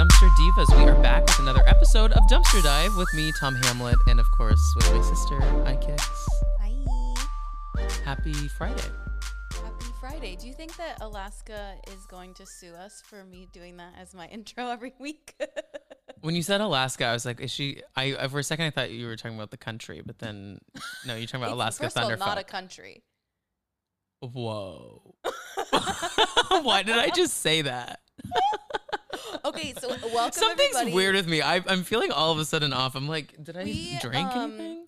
Dumpster Divas. We are back with another episode of Dumpster Dive with me, Tom Hamlet, and of course with my sister, iKicks. Hi. Happy Friday. Happy Friday. Do you think that Alaska is going to sue us for me doing that as my intro every week? When you said Alaska, I was like, is she? I I- for a second I thought you were talking about the country, but then no, you're talking about Alaska first of all, not a country. Whoa. Why did I just say that? Okay, so welcome Something's everybody. weird with me. I, I'm feeling all of a sudden off. I'm like, did I We, drink um, anything?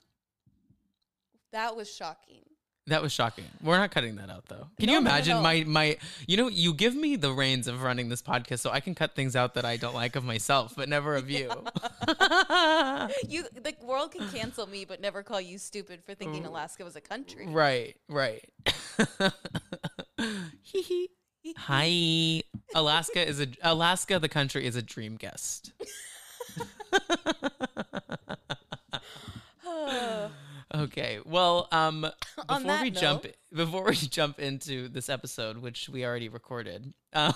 That was shocking. That was shocking. We're not cutting that out though. Can No, you no, no, imagine no. my my you know, you give me the reins of running this podcast so I can cut things out that I don't like of myself, but never of you. You the world can cancel me but never call you stupid for thinking Alaska was a country. right, right. Hee hee. Hi. Alaska is a Alaska the country is a dream guest. Okay. Well, um before we that jump before we jump into this episode which we already recorded. Um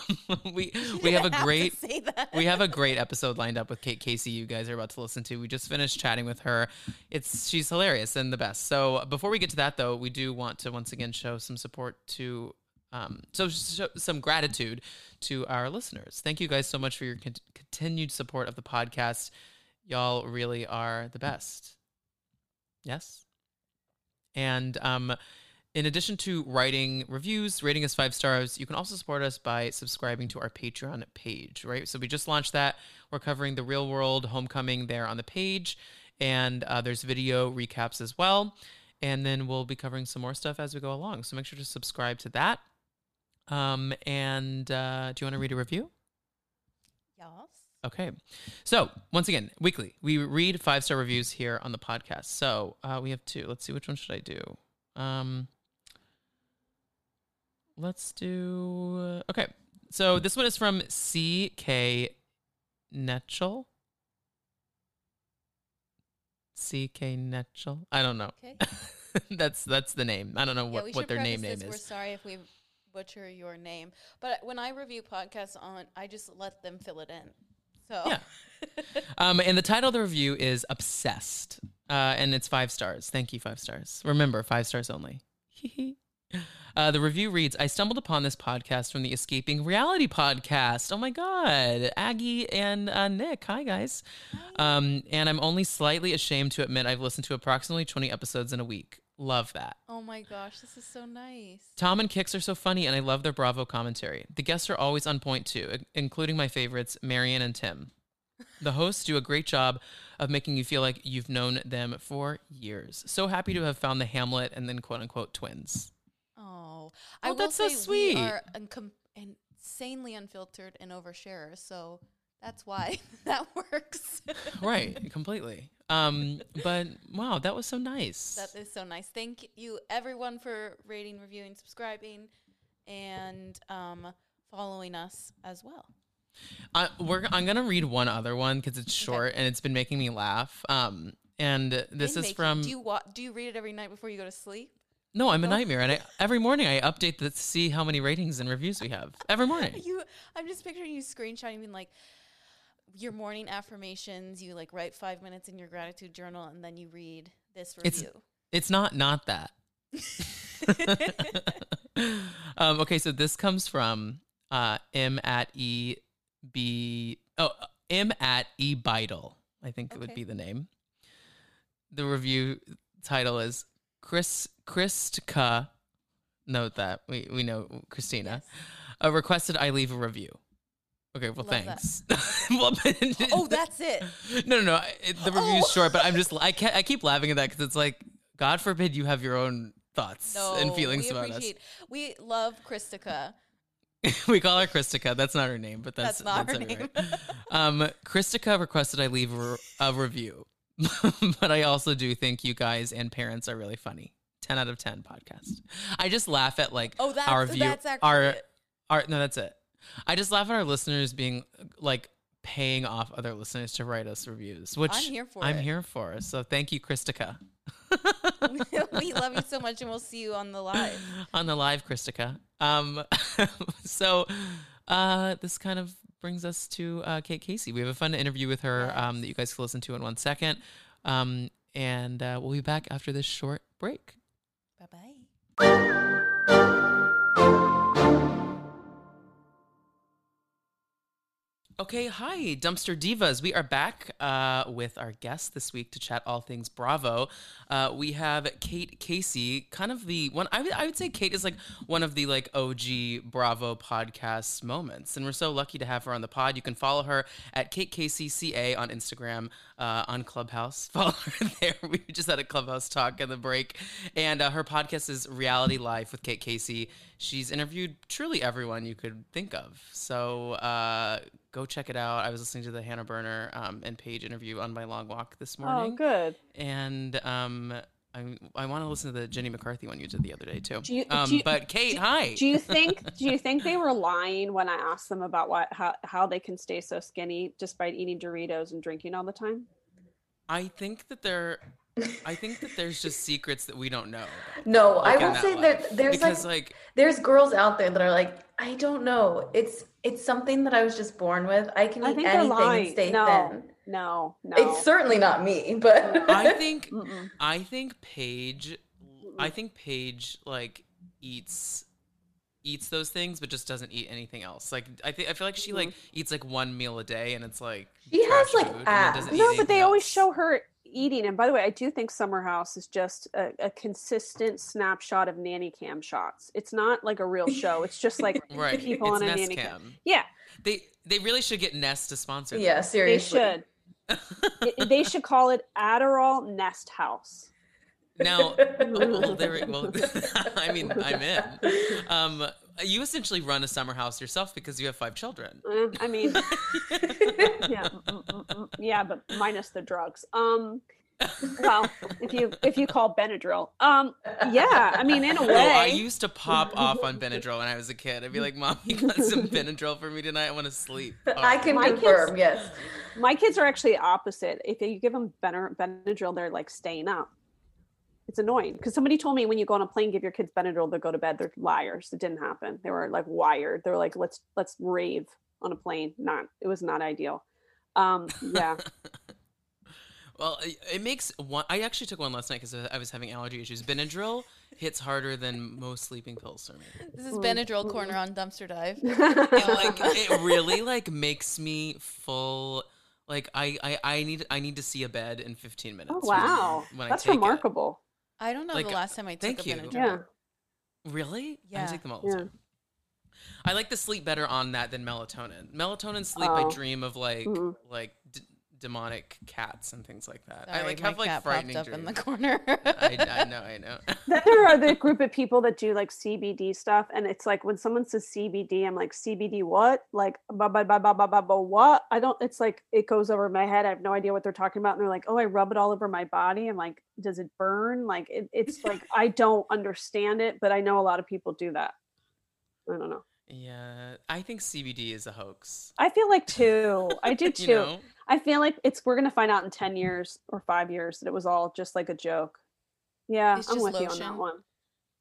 we we have a great that. we have a great episode lined up with Kate Casey you guys are about to listen to. We just finished chatting with her. It's she's hilarious and the best. So before we get to that though, we do want to once again show some support to um so show some gratitude to our listeners. Thank you guys so much for your con- continued support of the podcast. Y'all really are the best. Yes. And um in addition to writing reviews, rating us five stars, you can also support us by subscribing to our Patreon page, right? So we just launched that. We're covering the real world homecoming there on the page, and uh, there's video recaps as well. And then we'll be covering some more stuff as we go along. So make sure to subscribe to that. Um, and uh, do you want to read a review? Yes. Okay. So, once again, weekly, we read five star reviews here on the podcast. So, uh, we have two. Let's see, which one should I do? Um, let's do. uh, Okay. So, this one is from CK Netchel. CK Netchel. I don't know. Okay. that's that's the name. I don't know what, we what their name name this. We're sorry if we butcher your name, but when I review podcasts on, I just let them fill it in. So Yeah. Um, and the title of the review is Obsessed. Uh, and it's five stars. Thank you, five stars. Remember, five stars only. uh, the review reads I stumbled upon this podcast from the Escaping Reality podcast. Oh my God. Aggie and uh, Nick. Hi, guys. Um, and I'm only slightly ashamed to admit I've listened to approximately 20 episodes in a week. Love that. Oh my gosh, this is so nice. Tom and Kix are so funny, and I love their Bravo commentary. The guests are always on point too, including my favorites, Marion and Tim. The hosts do a great job of making you feel like you've known them for years. So happy to have found the Hamlet and then quote unquote twins. Oh, oh I Oh, will that's so say sweet. we are uncom- insanely unfiltered and oversharers, so that's why that works. Right, completely. Um, but wow, that was so nice. that is so nice. Thank you, everyone, for rating, reviewing, subscribing, and um, following us as well. I, we're, I'm gonna read one other one because it's short and it's been making me laugh. Um, and this Been is from Do you wa- Do you read it every night before you go to sleep? no, I'm a nightmare, and I, every morning I update to see how many ratings and reviews we have every morning. You, I'm just picturing you screenshotting, being like your morning affirmations. You like write five minutes in your gratitude journal, and then you read this It's- review. It's not not that. um, okay, so this comes from uh, M at E B oh M at E Beidel. I think it would be the name. The review title is Chris Christka. Note that we we know Christina. Uh, requested I leave a review. Okay, well, Love thanks. well, oh, that's it. no, no, no. It, the review's Oh. short, but I'm just I can't, I keep laughing at that because it's like, God forbid you have your own thoughts No, and feelings about appreciate. We love Christica. we call her Christica. That's not her name, but that's That's not her it, name. right? um, Christica requested I leave a, a review, but I also do think you guys and parents are really funny. Ten out of ten podcast. I just laugh at like Oh, that's our view, that's our our no, that's it. I just laugh at our listeners being like paying off other listeners to write us reviews, which I'm here for I'm it. here for. So thank you, Christica. we love you so much, and we'll see you on the live. on the live Christica. Um, so uh, this kind of brings us to uh, Kate Casey. We have a fun interview with her um, that you guys can listen to in one second. Um, and uh, we'll be back after this short break. Bye bye. Okay, hi, Dumpster Divas. We are back uh, with our guest this week to chat all things Bravo. Uh, we have Kate Casey, kind of the one. I would, I would say Kate is like one of the like OG Bravo podcast moments, and we're so lucky to have her on the pod. You can follow her at Kate Casey CA on Instagram, uh, on Clubhouse. Follow her there. We just had a Clubhouse talk in the break, and uh, her podcast is Reality Life with Kate Casey. She's interviewed truly everyone you could think of. So uh, go check it out. I was listening to the Hannah Berner um, and Paige interview on my long walk this morning. Oh, good. and um, I, I want to listen to the Jenny McCarthy one you did the other day too. Do you- um, do you- but Kate, hi. Do you think do you think they were lying when I asked them about what how, how they can stay so skinny despite eating Doritos and drinking all the time? I think that there, I think that there's just secrets that we don't know. about, No, like, I will say life. that there's because like, like there's girls out there that are like, I don't know. It's it's something that I was just born with. I can I eat anything and stay No. thin. No, no. It's certainly not me, but I think Mm-mm. I think Paige I think Paige like eats eats those things but just doesn't eat anything else. Like I think I feel like she mm-hmm. like eats like one meal a day and it's like She has, like, food abs. No, but they anything always show her eating. And by the way, I do think Summer House is just a, a consistent snapshot of nanny cam shots. It's not like a real show. It's just like right. people it's on a Nest nanny cam. Cam. Yeah, They they really should get Nest to sponsor yeah, them. they should. It- they should call it Adderall Nest House. Now, well, there, well, I mean, I'm in. Um, you essentially run a summer house yourself because you have five children. Eh, I mean, yeah, mm, mm, mm, yeah, but minus the drugs. Um, well, if you if you call Benadryl, um, yeah, I mean, in a Oh, I used to pop off on Benadryl when I was a kid. I'd be like, "Mom, you got some Benadryl for me tonight? I want to sleep." I can My kids- yes. my kids are actually opposite. If you give them Benadryl, they're like staying up. It's annoying because somebody told me when you go on a plane, give your kids Benadryl, they'll go to bed. They're liars. It didn't happen. They were like wired. They were like, let's let's rave on a plane. Not. It was not ideal. Um, yeah. Well, it- it makes one. I actually took one last night because I was having allergy issues. Benadryl hits harder than most sleeping pills for me. This is Mm, Benadryl corner on Dumpster Dive. It, like it really like makes me full. Like I, I, I need I need to see a bed in 15 minutes. oh wow, when I that's take it. Remarkable. I don't know Like, the last time I took thank a you. Benadryl. Yeah. Really? Yeah. I take them all the Yeah. time. I like to sleep better on that than melatonin. Melatonin sleep, I Oh. dream of like Mhm. like d- demonic cats and things like that. Sorry, I like have like cat frightening popped up in the dreams. corner. I, I know, I know. Then there are the group of people that do like CBD stuff, and it's like when someone says CBD, I'm like CBD what? Like ba ba ba ba ba ba ba what? I don't. It's like it goes over my head. I have no idea what they're talking about, and they're like, oh, I rub it all over my body. I'm like, does it burn? Like it, it's like I don't understand it, but I know a lot of people do that. I don't know. yeah, I think CBD is a hoax. I feel like too. I do too. You know? I feel like it's we're gonna find out in ten years or five years that it was all just like a joke. Yeah, It's I'm just with you on that lotion. one.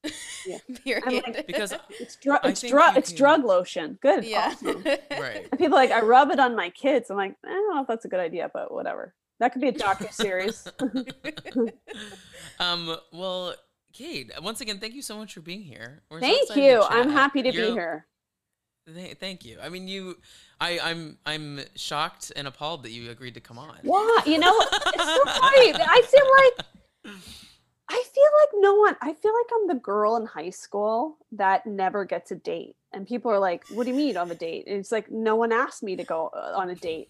Period. Because It's drug. It's think drug. It's can- drug lotion. Good. yeah. awesome. right. And people are like I rub it on my kids. I'm like, I don't know if that's a good idea, but whatever. That could be a docu series. Um. Well, Kate, once again, thank you so much for being here. We're Thank you. I'm happy to You're- be here. Th- thank you. I mean, you. I, I'm. I'm shocked and appalled that you agreed to come on. Why? You know, it's so funny. I feel like I feel like no one. I feel like I'm the girl in high school that never gets a date, and people are like, "What do you mean on a date?" And it's like no one asked me to go uh, on a date.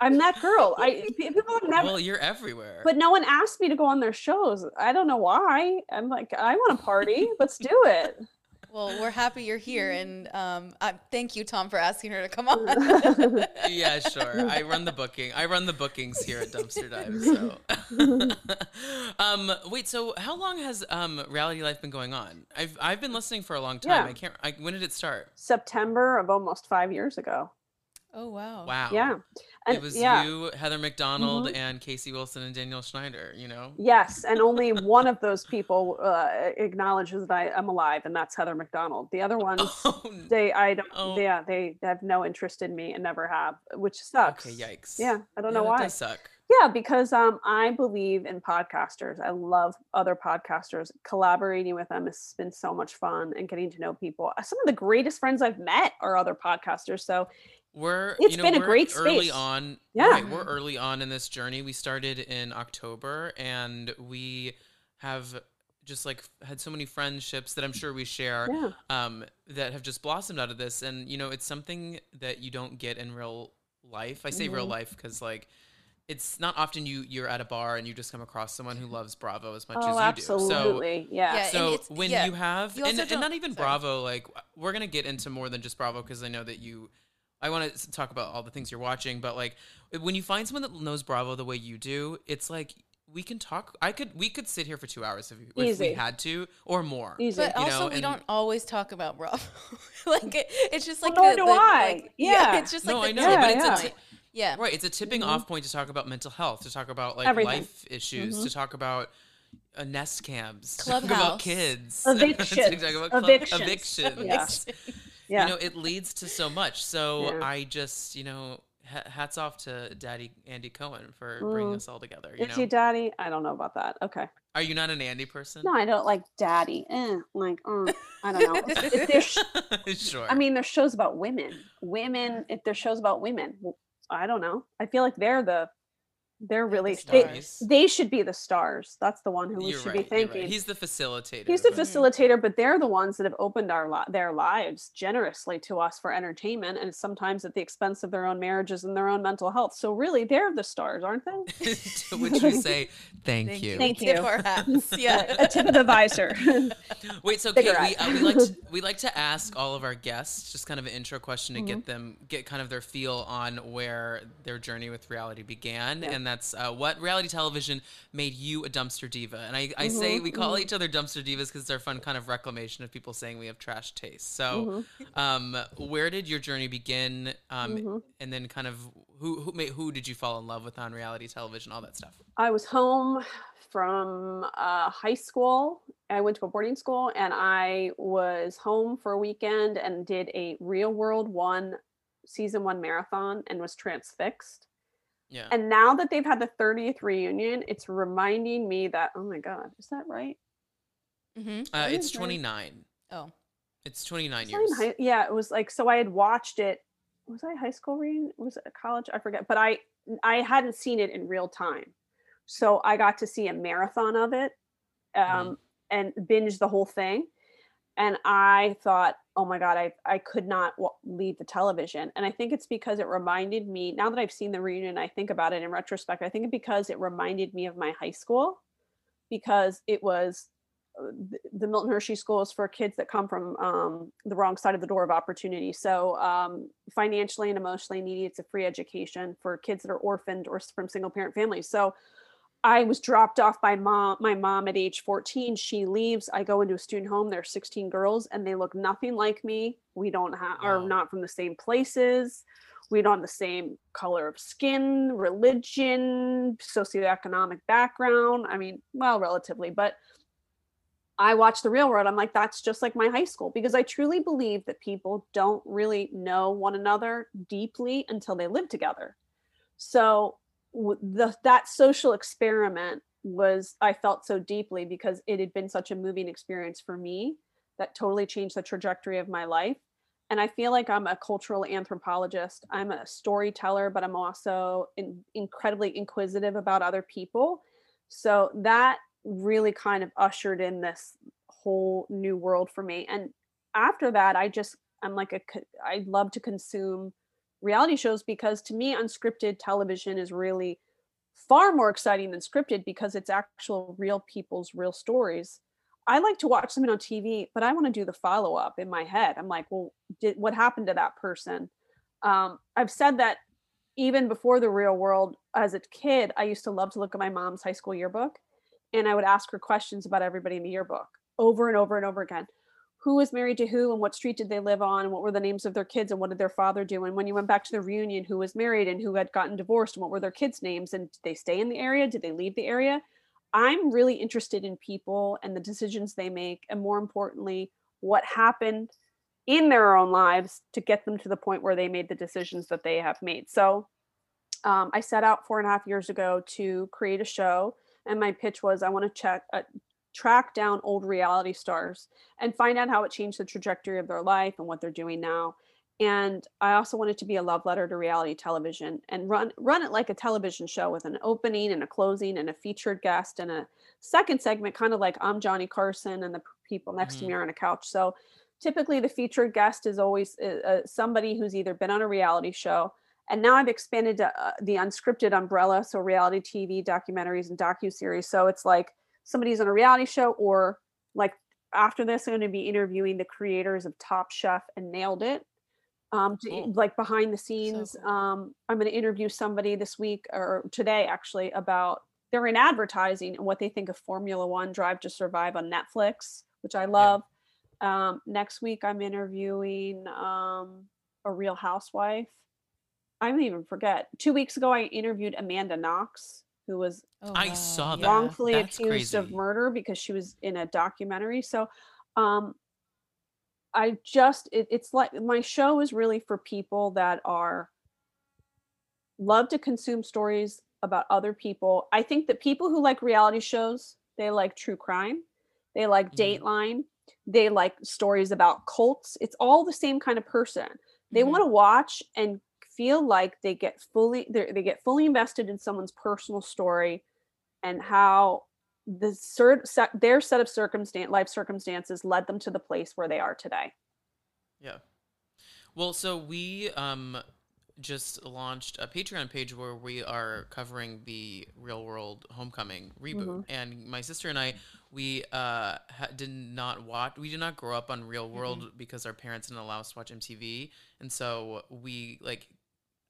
I'm that girl. I people have never. Well, you're everywhere. but no one asked me to go on their shows. I don't know why. I'm like, I want to party. Let's do it. Well, we're happy you're here, and um, I, thank you, Tom, for asking her to come on. yeah, sure. I run the booking. I run the bookings here at Dumpster Dive. So, um, wait. So, how long has um reality life been going on? I've I've been listening for a long time. Yeah. I can't. I, when did it start? September of almost five years ago. oh wow. Wow. Yeah. And it was yeah, you, Heather McDonald, Mhm. and Casey Wilson and Danielle Schneider. You know. yes, and only one of those people uh, acknowledges that I am alive, and that's Heather McDonald. The other ones, Oh, they I don't, Oh. yeah, they have no interest in me and never have, which sucks. okay. Yikes. Yeah, I don't Yeah, know why. does suck. Yeah, because um, I believe in podcasters. I love other podcasters. Collaborating with them has been so much fun and getting to know people. Some of the greatest friends I've met are other podcasters. So We're It's you know, been a we're great early space. on. Yeah. right, we're early on in this journey. We started in October, and we have just like had so many friendships that I'm sure we share. yeah, um, that have just blossomed out of this. And, you know, it's something that you don't get in real life. I say real Mhm. life because, like, it's not often you you're at a bar and you just come across someone who loves Bravo as much oh, as you do. absolutely, yeah. Yeah, So, so when yeah, you have you and, and don't- not even sorry. Bravo, like we're gonna get into more than just Bravo because I know that you. I want to talk about all the things you're watching, but like when you find someone that knows Bravo the way you do, it's like we can talk. I could we could sit here for two hours if, if we had to or more. Easy. But you also, know, we and- don't always talk about Bravo. like it, it's just Well, like nor the- do the- I. like- Yeah. it's just No, like I the know, but tipping it's a point. yeah. Right, it's a tipping Mhm. off point to talk about mental health, to talk about like Everything. life issues, to talk about uh, nest cams, to talk about kids, Evictions. to talk about club- Evictions. evictions. Yeah. You know, it leads to so much. So Yeah. I just, you know, hats off to Daddy Andy Cohen for bringing Mm. us all together. You Is know, he daddy? I don't know about that. Okay. are you not an Andy person? No, I don't like daddy. Eh, like, uh, I don't know. If, if there's, sure. I mean, there's shows about women. Women. If there's shows about women, I don't know. I feel like they're the, they're really they, stars. they should be the stars. That's the one who we you're should right, be thanking. right. He's the facilitator. He's the but- facilitator, but they're the ones that have opened our li- their lives generously to us for entertainment, and sometimes at the expense of their own marriages and their own mental health. So really, they're the stars, aren't they? to which we say thank, Thank you. you. Thank We tip you. our hats. Yeah. A tip of the visor. Wait, so Kate, we, uh, we like to, we like to ask all of our guests just kind of an intro question to Mm-hmm. get them get kind of their feel on where their journey with reality began, Yeah. and that's uh, what reality television made you a dumpster diva. And I, I Mm-hmm, say we call each other dumpster divas because it's our fun kind of reclamation of people saying we have trash taste. So, Mm-hmm. um, where did your journey begin? Um, Mhm. and then kind of who who made, who did you fall in love with on reality television? All that stuff. I was home from uh, high school. I went to a boarding school, and I was home for a weekend and did a Real World One season one marathon and was transfixed. Yeah. And now that they've had the 30th reunion, it's reminding me that oh my god, is that right? Mm-hmm. uh, it's is right. 29. Oh. It's 29 Was I in years. high- yeah, it was like so I had watched it. Was I high school reading? Was it college? I forget. But I I hadn't seen it in real time, so I got to see a marathon of it, um, and binge the whole thing. And I thought, oh my god, I I could not w- leave the television. And I think it's because it reminded me. Now that I've seen the reunion, I think about it in retrospect. I think because it reminded me of my high school, because it was uh, the Milton Hershey School is for kids that come from um, the wrong side of the door of opportunity. So um, financially and emotionally needy, it's a free education for kids that are orphaned or from single parent families. So I was dropped off by mom, my mom at age 14. She leaves. I go into a student home. There are 16 girls, and they look nothing like me. We don't have are not from the same places. We don't have the same color of skin, religion, socioeconomic background. I mean, well, relatively, but I watch the real world. I'm like, that's just like my high school because I truly believe that people don't really know one another deeply until they live together. So the that social experiment was I felt so deeply because it had been such a moving experience for me that totally changed the trajectory of my life. And I feel like I'm a cultural anthropologist. I'm a storyteller, but I'm also in, incredibly inquisitive about other people. So that really kind of ushered in this whole new world for me. And after that, I just I'm like a I love to consume reality shows because to me unscripted television is really far more exciting than scripted because it's actual real people's real stories. I like to watch something on TV, but I want to do the follow up in my head. I'm like, well, did what happened to that person? Um, I've said that even before the real world, as a kid, I used to love to look at my mom's high school yearbook and I would ask her questions about everybody in the yearbook over and over and over again. Who was married to who and what street did they live on and what were the names of their kids and what did their father do? And when you went back to the reunion who was married and who had gotten divorced and what were their kids names? And did they stay in the area? Did they leave the area? I'm really interested in people and the decisions they make and more importantly what happened in their own lives to get them to the point where they made the decisions that they have made. So um, i set out four and a half years ago to create a show and my pitch was i want to check uh, track down old reality stars and find out how it changed the trajectory of their life and what they're doing now. And I also wanted to be a love letter to reality television and run run it like a television show with an opening and a closing and a featured guest and a second segment, kind of like I'm Johnny Carson and the people next Mhm. to me are on a couch. So typically the featured guest is always uh, uh, somebody who's either been on a reality show and now I've expanded to, uh, the unscripted umbrella, so reality TV, documentaries, and docu series. So it's like somebody's on a reality show, or like after this, I'm going to be interviewing the creators of Top Chef and Nailed It, um, to, Cool. like behind the scenes. cool. Um, I'm going to interview somebody this week or today actually about they're in advertising and what they think of Formula One Drive to Survive on Netflix, which I love. Um, next week, I'm interviewing um, a Real Housewife. I don't even forget. Two weeks ago, I interviewed Amanda Knox, who was Oh, I saw that. yeah. wrongfully that's accused of murder because she was in a documentary. So, um, I just it, it's like my show is really for people that are love to consume stories about other people. I think that people who like reality shows, they like true crime, they like Mhm. Dateline, they like stories about cults. It's all the same kind of person. They Mhm. want to watch and feel like they get fully they they get fully invested in someone's personal story and how the cer- set, their set of circumstance life circumstances led them to the place where they are today. Yeah. Well, so we um just launched a Patreon page where we are covering the Real World Homecoming reboot, Mhm. and my sister and I we uh ha- did not watch we did not grow up on Real World because our parents didn't allow us to watch MTV, and so we like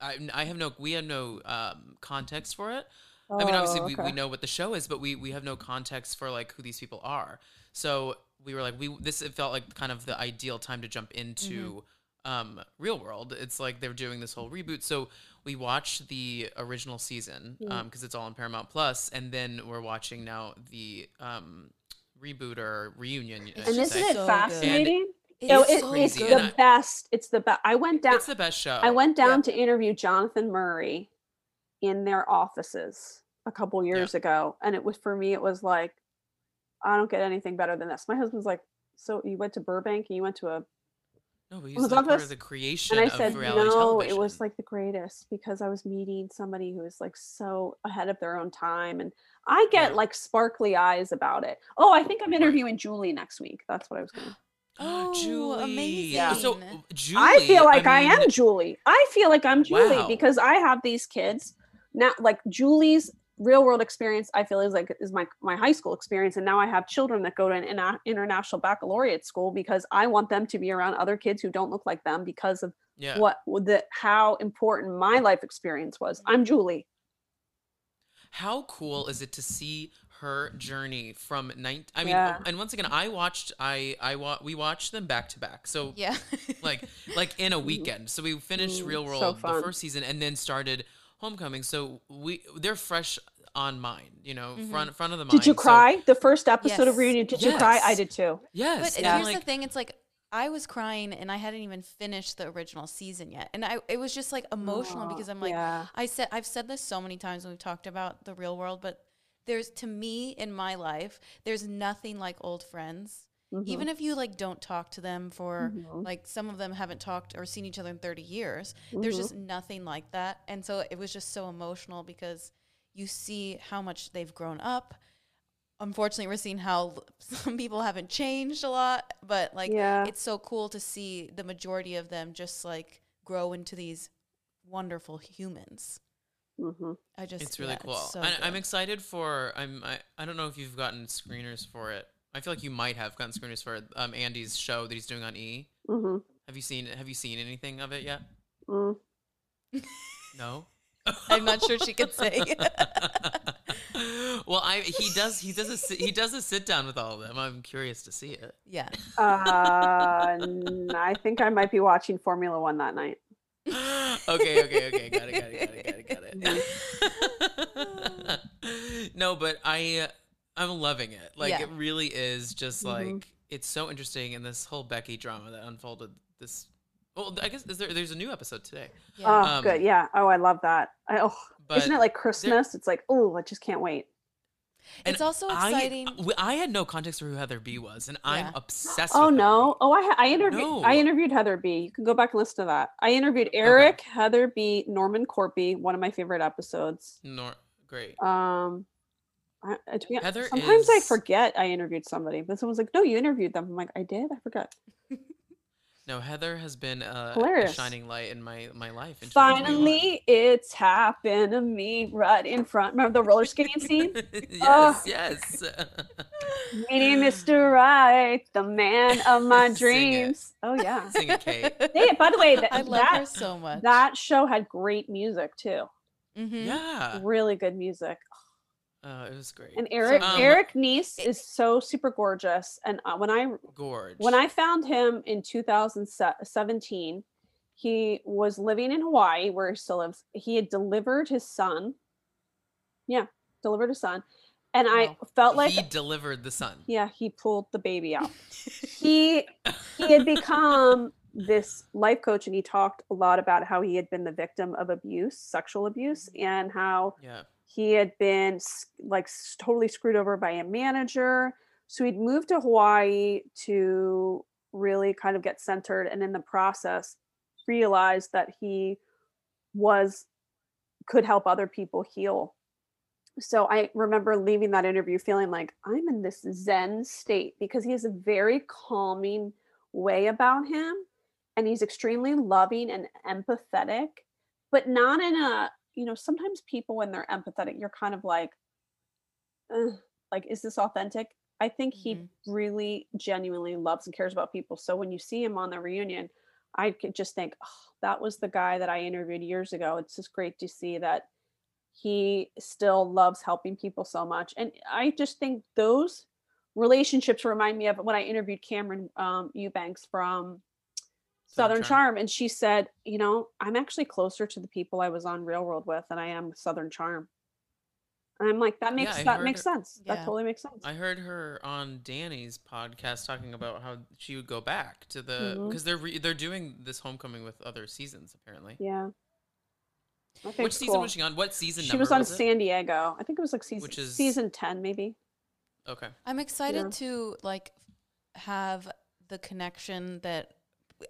I I have no we have no um context for it. I mean, obviously, Oh, we, we know what the show is, but we, we have no context for like who these people are. So we were like, we this it felt like kind of the ideal time to jump into um, Real World. It's like they're doing this whole reboot. So we watched the original season because it's all on Paramount Plus, and then we're watching now the um, reboot or reunion. I And isn't say. it so good. fascinating? It's Oh, It's it- crazy, it's the I- best. It's the best. I went down. It's the best show. I went down Yeah. to interview Jonathan Murray in their offices a couple years ago, and it was for me. It was like, I don't get anything better than this. My husband's like, so you went to Burbank and you went to a No, but he's was like part of the creation and I of said, reality no, television. it was like the greatest because I was meeting somebody who was like so ahead of their own time. And I get Yeah. like sparkly eyes about it. Oh, I think I'm interviewing Julie next week. That's what I was going to. Oh, Julie. Yeah. So amazing. Julie, I feel like I, mean, am Julie. I feel like I'm Julie Wow. because I have these kids now. Like Julie's real world experience, I feel is like is my my high school experience, and now I have children that go to an interna- international baccalaureate school because I want them to be around other kids who don't look like them because of Yeah. what the how important my life experience was. I'm Julie. How cool is it to see her journey from nine? I mean, Yeah. and once again, I watched. I I wa- we watched them back to back. So Yeah. like like in a weekend. So we finished Mm, Real so World the first season and then started Homecoming. So we they're fresh on mind. You know, Mhm. front front of the mind. Did you So- cry the first episode of reunion? Did you cry? I did too. yes. But and here's like, the thing: it's like I was crying and I hadn't even finished the original season yet, and I it was just like emotional Aw, because I'm like, yeah. I said I've said this so many times when we've talked about the real world, but there's to me in my life, there's nothing like old friends. Mhm. Even if you like don't talk to them for Mhm. like some of them haven't talked or seen each other in 30 years, there's Mhm. just nothing like that. And so it was just so emotional because you see how much they've grown up. Unfortunately, we're seeing how some people haven't changed a lot, but like Yeah. it's so cool to see the majority of them just like grow into these wonderful humans. Mhm. I just it's really yeah, cool. so I, I'm excited for. I'm. I, I don't know if you've gotten screeners for it. I feel like you might have gotten screeners for it. Um, Andy's show that he's doing on E. Mhm. Have you seen Have you seen anything of it yet? Mm. No. I'm not sure she could say. Well, I he does he does a sit- he does a sit down with all of them. I'm curious to see it. Yeah. Uh, n- I think I might be watching Formula One that night. okay, okay, okay. Got it, got it, got it, got it, got it. no, but I uh, I'm loving it. Like Yeah. it really is just Mhm. like it's so interesting and this whole Becky drama that unfolded this well, I guess is there there's a new episode today. Yeah. Oh, Um, good. Yeah. Oh, I love that. I, oh, But isn't it like Christmas? It's like, oh, I just can't wait. And it's also I- exciting. I, I had no context for who Heather B was, and I'm obsessed Oh with no! B. Oh, I I interviewed No. I interviewed Heather B. You can go back and listen to that. I interviewed Eric, Heather B, Norman Korpi, one of my favorite episodes. Nor great. Um, I, I- Heather sometimes I forget I interviewed somebody, but someone's like, "No, you interviewed them." I'm like, "I did. I forgot." No, Heather has been uh, a shining light in my my life. in Finally, it's happened to me right in front. Remember the roller skating scene? yes, Oh. yes. Meeting Mr. Right, the man of my Sing it. dreams. Oh yeah. Sing it, Kate. Hey, by the way, that I love her so much. that show had great music too. Mhm. Yeah, Really good music. Uh, it was great. And Eric Um, Eric Nies is so super gorgeous. And uh, when I Gorge. when I found him in 2017, he was living in Hawaii where he still lives. He had delivered his son. Yeah, delivered his son. And I felt like he delivered the son. yeah, he pulled the baby out. he he had become this life coach and he talked a lot about how he had been the victim of abuse, sexual abuse and how Yeah, he had been like totally screwed over by a manager. So he'd moved to Hawaii to really kind of get centered and in the process realized that he was could help other people heal. So I remember leaving that interview feeling like I'm in this zen state because he has a very calming way about him and he's extremely loving and empathetic but not in a you know sometimes people when they're empathetic you're kind of like "Ugh," like is this authentic? I think he Mhm. really genuinely loves and cares about people. So when you see him on the reunion i could just think oh, that was the guy that i interviewed years ago. It's just great to see that he still loves helping people so much. And i just think those relationships remind me of when i interviewed Cameran um, eubanks from Southern Southern Charm. Charm. And she said, you know, I'm actually closer to the people I was on Real World with than I am Southern Charm. And I'm like, that makes I that makes her- sense. That totally makes sense. I heard her on Danny's podcast talking about how she would go back to the mm-hmm. because they're re, they're doing this homecoming with other seasons apparently. yeah. I Which it's season was she on? What season? She number was on it? San Diego. I think it was like season Which is- season ten, maybe. Okay. I'm excited Yeah. to like have the connection that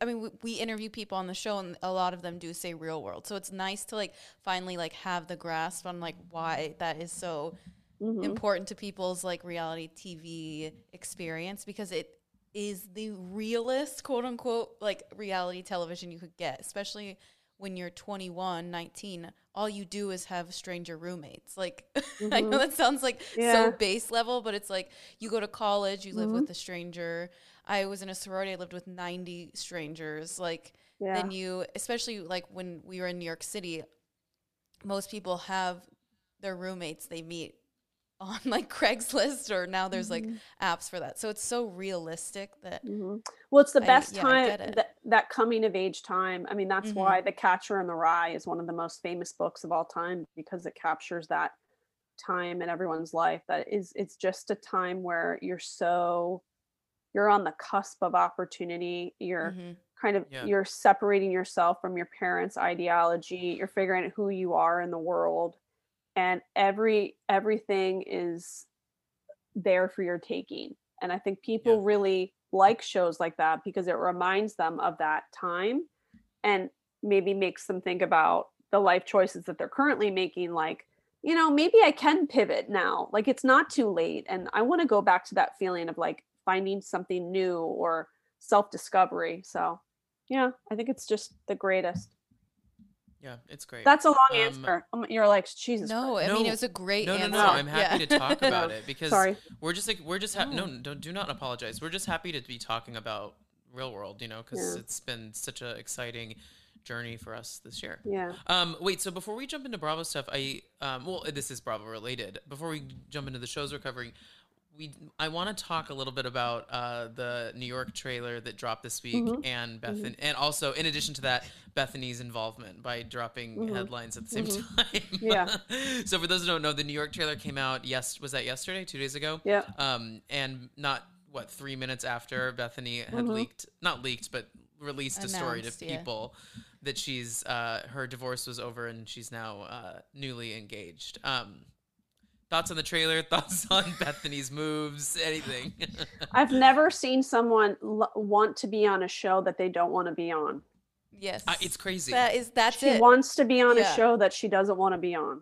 I mean we, we interview people on the show and a lot of them do say real world. So it's nice to like finally like have the grasp on like why that is so Mhm. important to people's like reality TV experience because it is the realest quote unquote like reality television you could get, especially when you're 21, 19, all you do is have stranger roommates. Like I know that sounds like Yeah. so base level, but it's like you go to college, you live with a stranger. I was in a sorority, I lived with 90 strangers. Like Yeah. then you especially like when we were in New York City, most people have their roommates they meet on like Craigslist or now there's like apps for that. So it's so realistic that Mhm. Well, it's the best I time that that coming of age time. I mean, that's Mhm. why The Catcher in the Rye is one of the most famous books of all time because it captures that time in everyone's life. That is, it's just a time where you're so you're on the cusp of opportunity. You're Mhm. kind of Yeah. you're separating yourself from your parents' ideology. You're figuring out who you are in the world, and every everything is there for your taking. And I think people Yeah. really like shows like that because it reminds them of that time and maybe makes them think about the life choices that they're currently making like you know maybe i can pivot now like it's not too late and i want to go back to that feeling of like finding something new or self discovery so yeah i think it's just the greatest Yeah, it's great. that's a long Um, answer Um, you're like jesus No, Christ. I mean No, it was a great no, no, answer. no. I'm happy Yeah. to talk about it because sorry we're just like we're just ha- no, No. don't do not apologize. We're just happy to be talking about real world, you know, because Yeah. it's been such a exciting journey for us this year. Yeah. Um, wait, so before we jump into Bravo stuff, I um, well, this is Bravo related. Before we jump into the shows we're covering, we I want to talk a little bit about uh, the New York trailer that dropped this week, Mhm. and Bethany, and also in addition to that, Bethany's involvement by dropping Mhm. headlines at the same Mhm. time. Yeah. so for those who don't know, the New York trailer came out. Yes, was that yesterday? Two days ago? Yeah. Um, and not what three minutes after Bethany had Mhm. leaked, not leaked, but released a story to Announced, yeah. people that she's uh, her divorce was over and she's now uh, newly engaged. Um, thoughts on the trailer? Thoughts on Bethany's moves? Anything? I've never seen someone l- want to be on a show that they don't want to be on. Yes. I, it's crazy. that is that's She it. wants to be on Yeah. a show that she doesn't want to be on.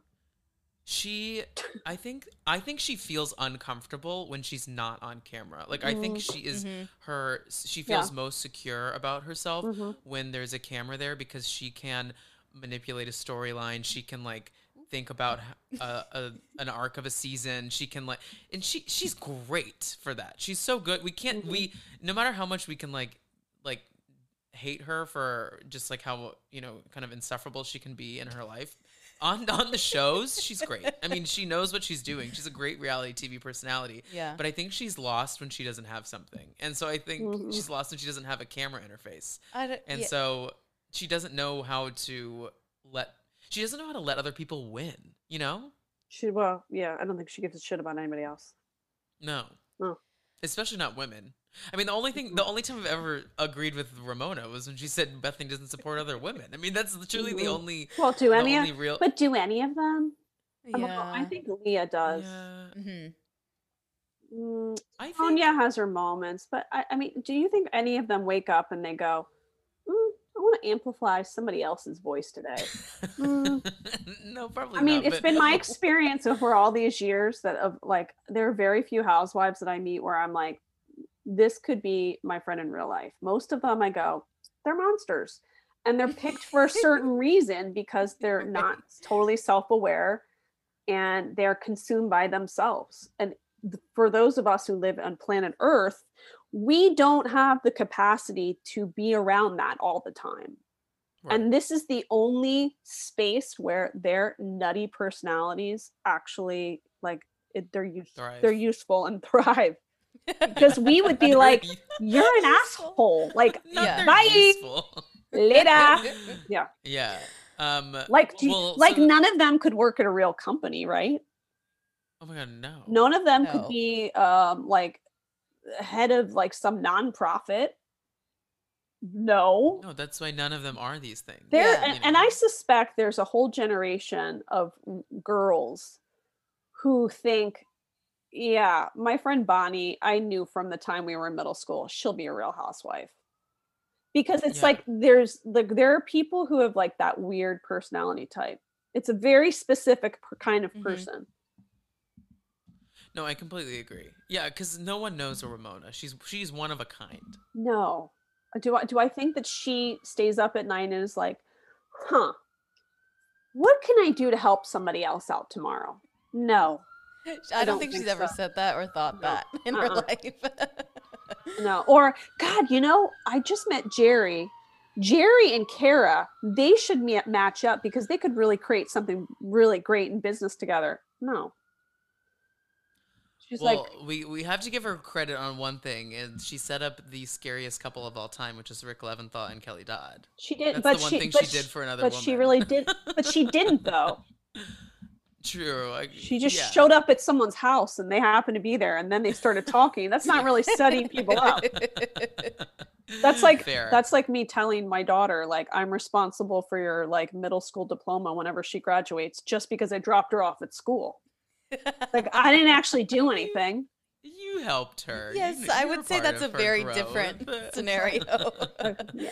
she, I think, I think she feels uncomfortable when she's not on camera. Like I think she is Mhm. her. She Mm-hmm. Yeah. feels most secure about herself Mhm. when there's a camera there because she can manipulate a storyline. She can like think about a, a an arc of a season. She can like, and she she's great for that. She's so good. We can't Mm-hmm. we no matter how much we can like like hate her for just like how you know kind of insufferable she can be in her life. On on the shows, she's great. I mean, she knows what she's doing. She's a great reality TV personality. Yeah. But I think she's lost when she doesn't have something. And so I think Mhm. she's lost when she doesn't have a camera interface. I don't, And yeah. so she doesn't know how to let she doesn't know how to let other people win, you know? She well, yeah. I don't think she gives a shit about anybody else. No. No. Especially not women. I mean, the only thing, the only time I've ever agreed with Ramona was when she said Bethany doesn't support other women. I mean, that's truly the only, Well, do any of, real. but do any of them? I yeah. I think Leah does. Yeah, Mhm. Mm, I think. Sonja has her moments, but I, I mean, do you think any of them wake up and they go, mm, "I want to amplify somebody else's voice today"? Mm. no, probably. I mean, not, it's but- been my experience over all these years that of like there are very few housewives that I meet where I'm like, this could be my friend in real life. Most of them I go, they're monsters. And they're picked for a certain reason because they're not totally self-aware and they're consumed by themselves. And th- for those of us who live on planet Earth, we don't have the capacity to be around that all the time. Right. And this is the only space where their nutty personalities actually like it, they're use, Thrive. they're useful and thrive. Because we would be like, you're an asshole. Like Yeah. Bye. useful. later. Yeah. Yeah. Um. Like do you- well, like so- none of them could work at a real company, right? Oh my god, no. None of them No. could be um like head of like some nonprofit. No. No, that's why none of them are these things. there Yeah. and, you and i suspect there's a whole generation of girls who think yeah my friend bonnie i knew from the time we were in middle school she'll be a real housewife because it's Yeah. like there's like there are people who have like that weird personality type it's a very specific per- kind of Mhm. person No, I completely agree. Yeah, because no one knows a Ramona. She's she's one of a kind. no do i do i think that she stays up at night and is like huh what can i do to help somebody else out tomorrow no I, don't, don't think she's think ever said that or thought No. that in her Uh-uh. life. No, or God, you know, I just met Jerry. Jerry and Kara, they should match up because they could really create something really great in business together. No. She's well, like, we we have to give her credit on one thing, and she set up the scariest couple of all time, which is Rick Leventhal and Kelly Dodd. she did, That's but the one she, thing but she did for another but woman. she really did, but she didn't though. True. I, She just yeah. showed up at someone's house and they happened to be there and then they started talking. That's not really setting people up. That's like Fair. that's like me telling my daughter like I'm responsible for your like middle school diploma whenever she graduates just because I dropped her off at school. Like I didn't actually do anything. You helped her. Yes, kn- I would say that's a very growth. different scenario. yeah.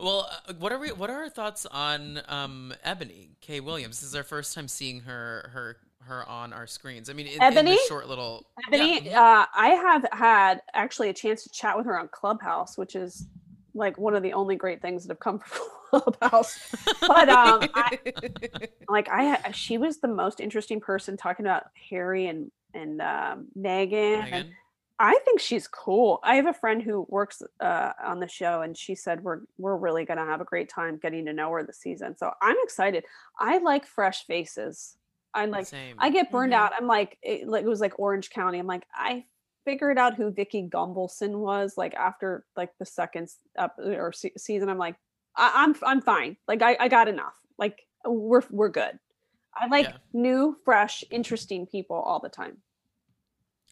Well, uh, what are we? What are our thoughts on um, Ebony K. Williams? This is our first time seeing her her her on our screens. I mean, in, in Ebony? this short little Ebony, Yeah. uh, I have had actually a chance to chat with her on Clubhouse, which is like one of the only great things that have come from Clubhouse. But um, I, like I, she was the most interesting person talking about Harry and and um, Meghan. Meghan? I think she's cool. I have a friend who works uh, on the show, and she said we're we're really gonna have a great time getting to know her this season. So I'm excited. I like fresh faces. I like. Same. I get burned Mhm. out. I'm like, it, like it was like Orange County. I'm like, I figured out who Vicki Gunvalson was like after like the second s- up or se- season. I'm like, I, I'm I'm fine. Like I I got enough. Like we're we're good. I like Yeah. new, fresh, interesting people all the time.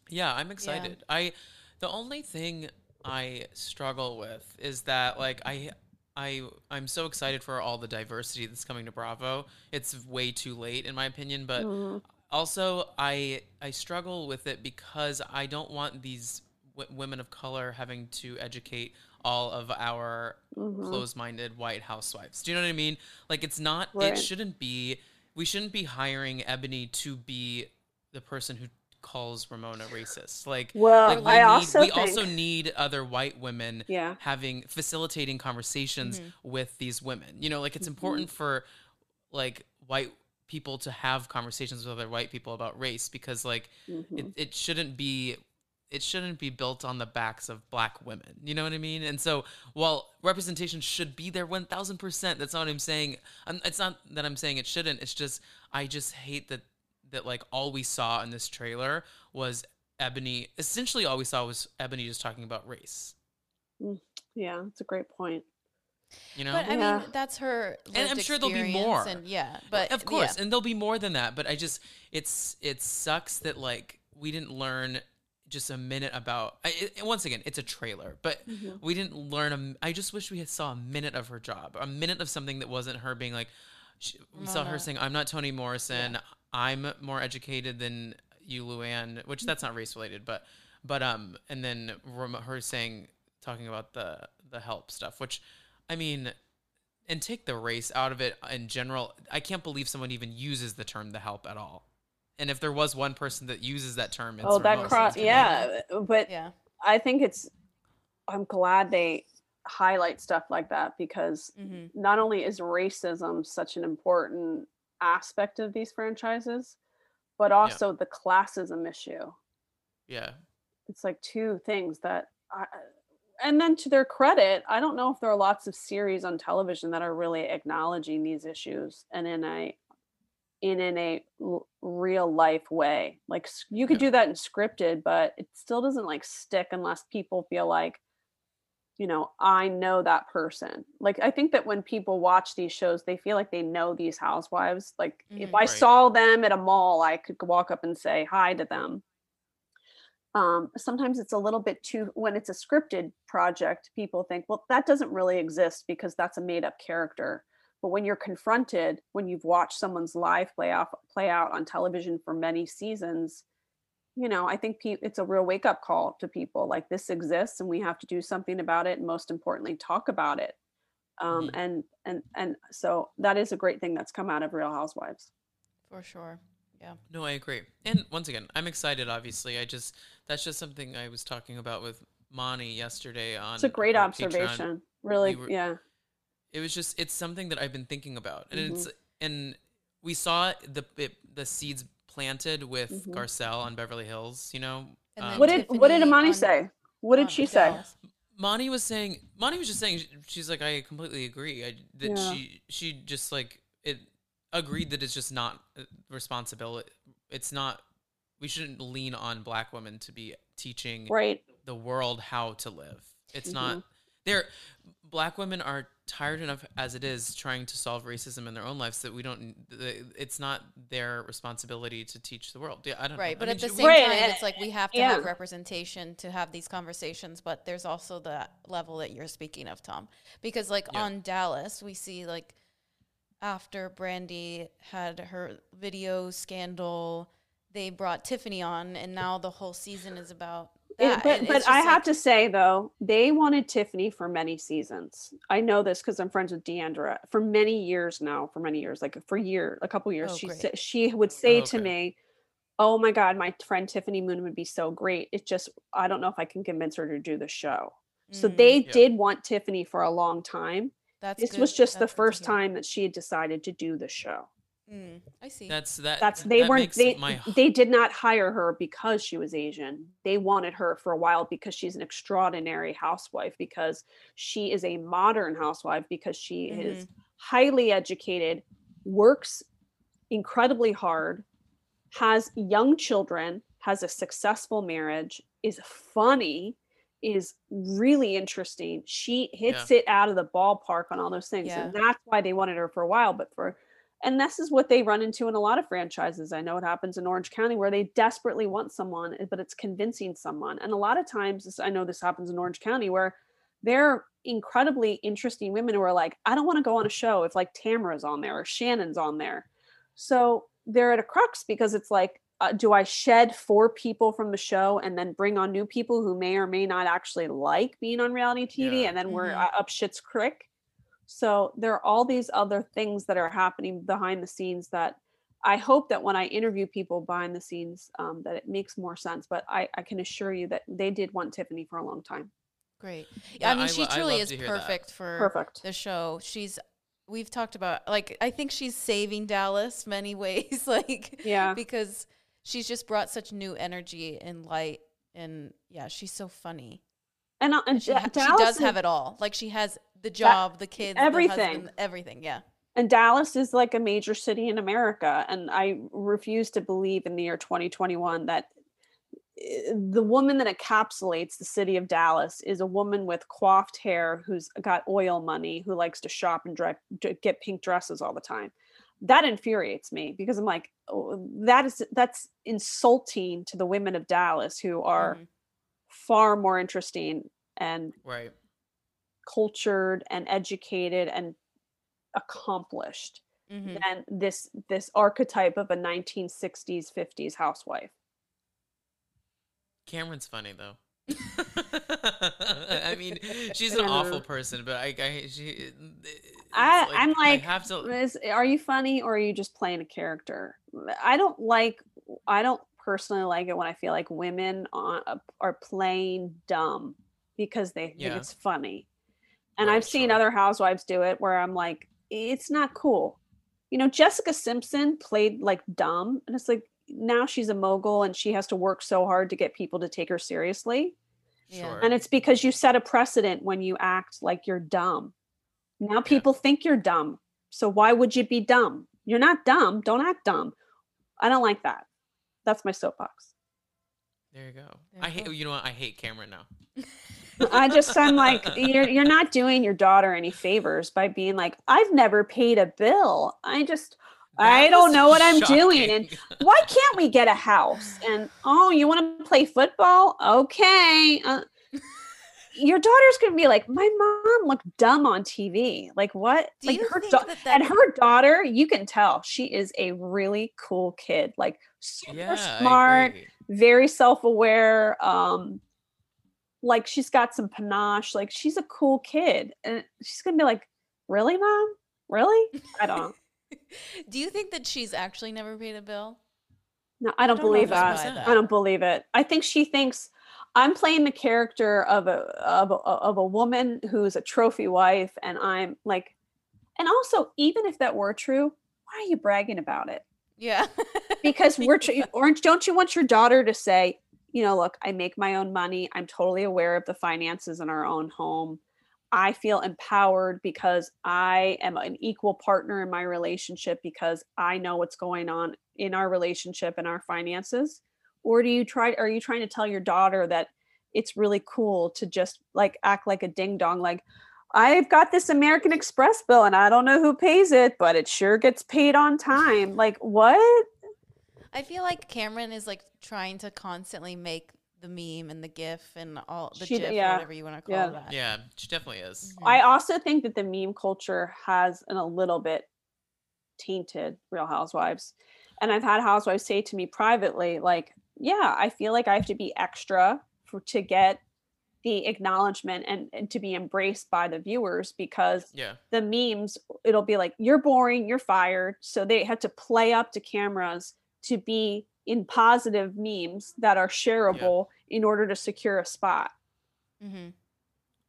Yeah, I'm excited. I the only thing I struggle with is that like I I I'm so excited for all the diversity that's coming to Bravo. It's way too late in my opinion, but Mhm. also I I struggle with it because I don't want these w- women of color having to educate all of our Mhm. closed-minded white housewives. Do you know what I mean? Like it's not Right. it shouldn't be we shouldn't be hiring Eboni to be the person who calls Ramona racist. Like Well, like we I need, also we think, also need other white women yeah, having facilitating conversations Mhm. with these women. You know, like it's Mhm. important for like white people to have conversations with other white people about race because like it, mhm. it shouldn't be it shouldn't be built on the backs of black women. You know what I mean? And so while representation should be there 1000%, that's not what I'm saying. I'm, it's not that I'm saying it shouldn't. It's just I just hate that that like all we saw in this trailer was Eboni essentially all we saw was Eboni just talking about race. Mm, yeah, it's a great point. You know? But I Yeah. mean, that's her. And I'm sure there'll be more. And yeah, but of course, yeah. and there'll be more than that. But I just, it's, it sucks that like we didn't learn just a minute about. I, it, once again, it's a trailer, but Mhm. we didn't learn. A, I just wish we had saw a minute of her job, a minute of something that wasn't her being like. She, we saw her saying, "I'm not Toni Morrison. I'm more educated than you, Luann," which that's not race related, but, but um, and then her saying, talking about the the help stuff, which, I mean, and take the race out of it in general. I can't believe someone even uses the term the help at all. And if there was one person that uses that term, it's Oh, that cross, yeah, but yeah. I think it's. I'm glad they highlight stuff like that because hmm not only is racism such an important aspect of these franchises, but also the classism issue. Yeah. It's like two things that. I, and then to their credit, I don't know if there are lots of series on television that are really acknowledging these issues and in a in in a l- real life way. Like you could Yeah. do that in scripted, but it still doesn't like stick unless people feel like you know, I know that person. Like I think that when people watch these shows, they feel like they know these housewives. Like if Mhm. I Right. saw them at a mall, I could walk up and say hi to them. Um, sometimes it's a little bit too when it's a scripted project, people think, well, that doesn't really exist because that's a made up character. But when you're confronted, when you've watched someone's life play out play out on television for many seasons, you know, I think pe- it's a real wake up call to people. Like this exists, and we have to do something about it. And most importantly, talk about it. Um, Mhm. And and and so that is a great thing that's come out of Real Housewives. For sure. Yeah. No, I agree. And once again, I'm excited. Obviously, I just that's just something I was talking about with Moni yesterday on. It's a great her Patreon. observation. Really, were- yeah. It was just it's something that I've been thinking about, and Mm-hmm. it's and we saw the it, the seeds planted with Mhm. Garcelle on Beverly Hills. You know, um, What did what did Tiffany Imani on- say? What did she say? Dallas. Monty was saying Monty was just saying she's like I completely agree. I that Yeah. she she just like it agreed that it's just not responsibility. It's not we shouldn't lean on black women to be teaching Right. the world how to live. It's Mhm. not they're black women are tired enough as it is trying to solve racism in their own lives that we don't it's not their responsibility to teach the world. Yeah, I don't know. Right, I but mean, at the same Right, time, it's like we have to yeah. have representation to have these conversations. But there's also the level that you're speaking of, Tom, because like Yeah. on Dallas, we see like after Brandi had her video scandal, they brought Tiffany on, and now the whole season is about It- but but I just have like- to say though, they wanted Tiffany for many seasons. I know this because I'm friends with D'Andra for many years now. For many years, like for year, a couple years, Oh, she sa- she would say Oh, to me, "Oh my God, my friend Tiffany Moon would be so great. It's just I don't know if I can convince her to do the show." So Mm, they Yeah. did want Tiffany for a long time. that's This good- was just the that's to first time that she had decided to do the show. Mm, I see. That's that. That's they that weren't they my they did not hire her because she was Asian. They wanted her for a while because she's an extraordinary housewife because she is a modern housewife because she is highly educated, works incredibly hard, has young children, has a successful marriage, is funny, is really interesting. She hits it out of the ballpark on all those things. Yeah. And that's why they wanted her for a while. But for and this is what they run into in a lot of franchises. I know it happens in Orange County where they desperately want someone, eh, but it's convincing someone. And a lot of times, this- I know this happens in Orange County where they're incredibly interesting women who are like, I don't want to go on a show if like Tamara's on there or Shannon's on there. So they're at a crux because it's like, uh, do I shed four people from the show and then bring on new people who may or may not actually like being on reality TV Yeah. and then we're Mhm. uh, up shit's creek? So there are all these other things that are happening behind the scenes that I hope that when I interview people behind the scenes, um, that it makes more sense. But I, I can assure you that they did want Tiffany for a long time. Great. Yeah, I mean, I she truly is to hear that. perfect for Perfect. the show. She's we've talked about like I think she's saving Dallas many ways like Yeah. because she's just brought such new energy and light and yeah, she's so funny. And, and she, she does have it all. Like she has the job, the kids, the everything. husband, everything. Yeah. and Dallas is like a major city in America. And I refuse to believe in the year 2021 that eh, the woman that encapsulates the city of Dallas is a woman with coiffed hair who's got oil money, who likes to shop and drive, get pink dresses all the time. That infuriates me because I'm like, oh, that is that's insulting to the women of Dallas who are Mhm. far more interesting and right. cultured and educated and accomplished Mhm. than this this archetype of a 1960s 50s housewife Cameran's funny though. I mean, she's an awful person, but I, I she. I- I'm I like, have to. Is, are you funny or are you just playing a character i don't like i don't personally like it when i feel like women on, are playing dumb because they think it's funny and Right, i've seen sure. other housewives do it where i'm like it's not cool you know jessica simpson played like dumb and it's like now she's a mogul and she has to work so hard to get people to take her seriously Yeah. Sure. and it's because you set a precedent when you act like you're dumb. Now people think you're dumb. So why would you be dumb? You're not dumb. Don't act dumb. I don't like that. That's my soapbox. There you go. There I you hate. go. You know what? I hate Cameran now. I just I'm like you're you're not doing your daughter any favors by being like I've never paid a bill. I just I don't know what I'm doing and why can't we get a house? And oh, you want to play football? Okay. Uh, your daughter's gonna be like, my mom looked dumb on TV. Like what? Do like you her think da- that and her daughter, you can tell she is a really cool kid. Like super yeah, smart, very self-aware. Um, like she's got some panache. Like she's a cool kid, and she's gonna be like, really, mom? Really? I don't. Do you think that she's actually never paid a bill? No, I don't, don't believe if I that. that. I don't believe it. I think she thinks I'm playing the character of a of a, of a woman who's a trophy wife, and I'm like, and also even if that were true, why are you bragging about it? Yeah. Because we're tr- orange. Don't you want your daughter to say, you know, look, I make my own money. I'm totally aware of the finances in our own home. I feel empowered because I am an equal partner in my relationship because I know what's going on in our relationship and our finances. Or do you try are you trying to tell your daughter that it's really cool to just like act like a ding dong like I've got this American Express bill and I don't know who pays it, but it sure gets paid on time. Like what? I feel like Cameran is like trying to constantly make the meme and the GIF and all the She- GIF yeah, whatever you want to call yeah. that. Yeah, she definitely is. Mhm. I also think that the meme culture has an, a little bit tainted Real Housewives. And I've had housewives say to me privately, like, yeah, I feel like I have to be extra for to get the acknowledgement and, and to be embraced by the viewers because Yeah, the memes, it'll be like, you're boring, you're fired. So they have to play up to cameras to be in positive memes that are shareable in order to secure a spot. Mm-hmm.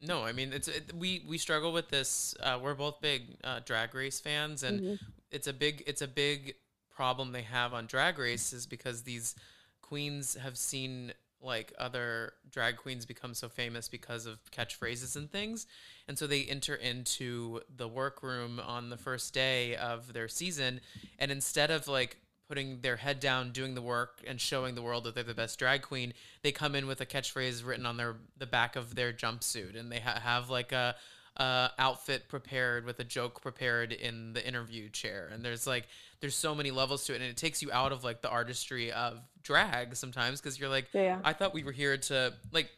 no, I mean it's it, we we struggle with this. Uh, we're both big uh, drag race fans, and Mhm. it's a big it's a big problem they have on Drag Race is because these queens have seen like other drag queens become so famous because of catchphrases and things. And so they enter into the workroom on the first day of their season. And instead of like putting their head down, doing the work, and showing the world that they're the best drag queen, they come in with a catchphrase written on their the back of their jumpsuit, and they ha- have like a, a outfit prepared with a joke prepared in the interview chair. And there's like there's so many levels to it, and it takes you out of like the artistry of drag sometimes because you're like, Yeah. I thought we were here to like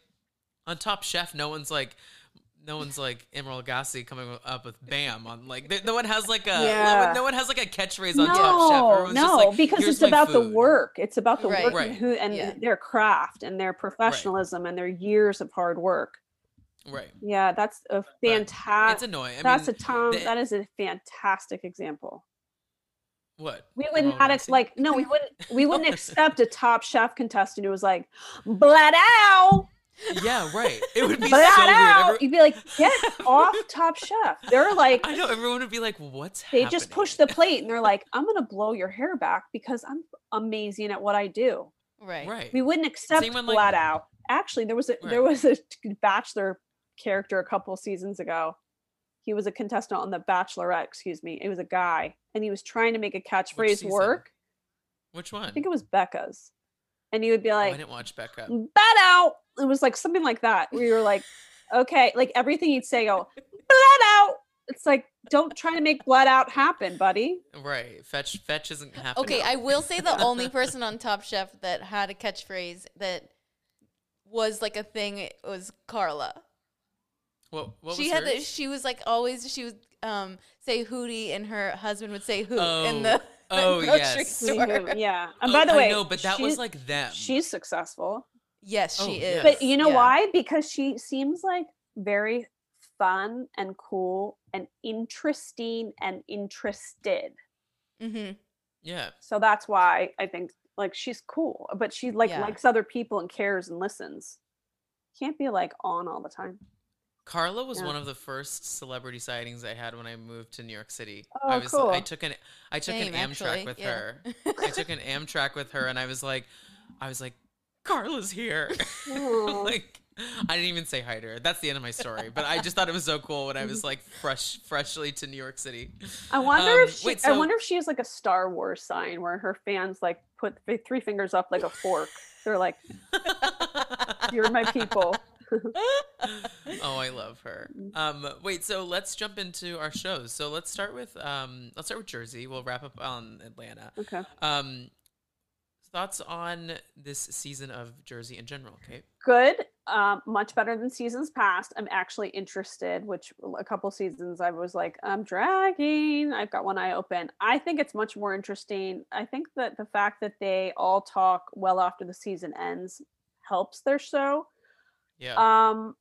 on Top Chef. No one's like. No one's like Emeril Lagasse coming up with "Bam" on like. there- No one has like a. Yeah. No one has like a catchphrase on Top Chef. No, Everyone's no, just like, because it's my about the work. It's about the Right. work Right. and who and Yeah. their craft and their professionalism and their years of hard work. Right. Yeah, that's a It's fantastic. annoying. I That's mean, a Tom. the- that is a fantastic example. what? We would Emeril not ex- like no, we wouldn't we wouldn't accept a top chef contestant who was like blood out, Yeah, right. It would be blood so weird. out. You'd be like, get off Top Chef. They're like I know everyone would be like, "What's they happening?" just push the plate and they're like, I'm gonna blow your hair back because I'm amazing at what I do. Right. Right. We wouldn't accept Same when, like- flat out. Actually, there was a there was a bachelor character a couple seasons ago. He was a contestant on the Bachelorette, excuse me. It was a guy, and he was trying to make a catchphrase season? work. Which one? I think it was Becca's, and you would be Oh, I didn't watch Becca. "Bat out." It was like something like that. Where you're like, okay, like everything he'd say, go blood out. It's like, don't try to make blood out happen, buddy. Right. Fetch fetch isn't happening. Okay, I will say the only person on Top Chef that had a catchphrase that was like a thing it was Carla. What, what she was had the, she was like always she would um say hootie and her husband would say hoot in Oh. the, the Oh, grocery yes. store. yeah. And Oh, by the I way, know, but that was like them. she's successful. Yes, Oh, she yes. is. But you know Yeah. why? Because she seems like very fun and cool and interesting and interested. Mm-hmm. yeah. So that's why I think like she's cool, but she like Yeah. likes other people and cares and listens. Can't be like on all the time. Carla was Yeah. one of the first celebrity sightings I had when I moved to New York City. I Oh, was I took an I took Same, an Amtrak actually, with yeah. her. I took an Amtrak with her and I was like I was like Carla's here. Like I didn't even say hi to her. That's the end of my story. But I just thought it was so cool when I was like fresh freshly to New York City. I wonder Um, if she, wait, I wonder if she has like a Star Wars sign where her fans like put th- three fingers up like a fork. They're like, "You're my people." oh, I love her. Um, wait, so let's jump into our shows. So let's start with um, let's start with Jersey. We'll wrap up on Atlanta. Okay. Um, thoughts on this season of Jersey in general, Kate? good um much better than seasons past i'm actually interested which a couple seasons i was like i'm dragging i've got one eye open i think it's much more interesting i think that the fact that they all talk well after the season ends helps their show Yeah. um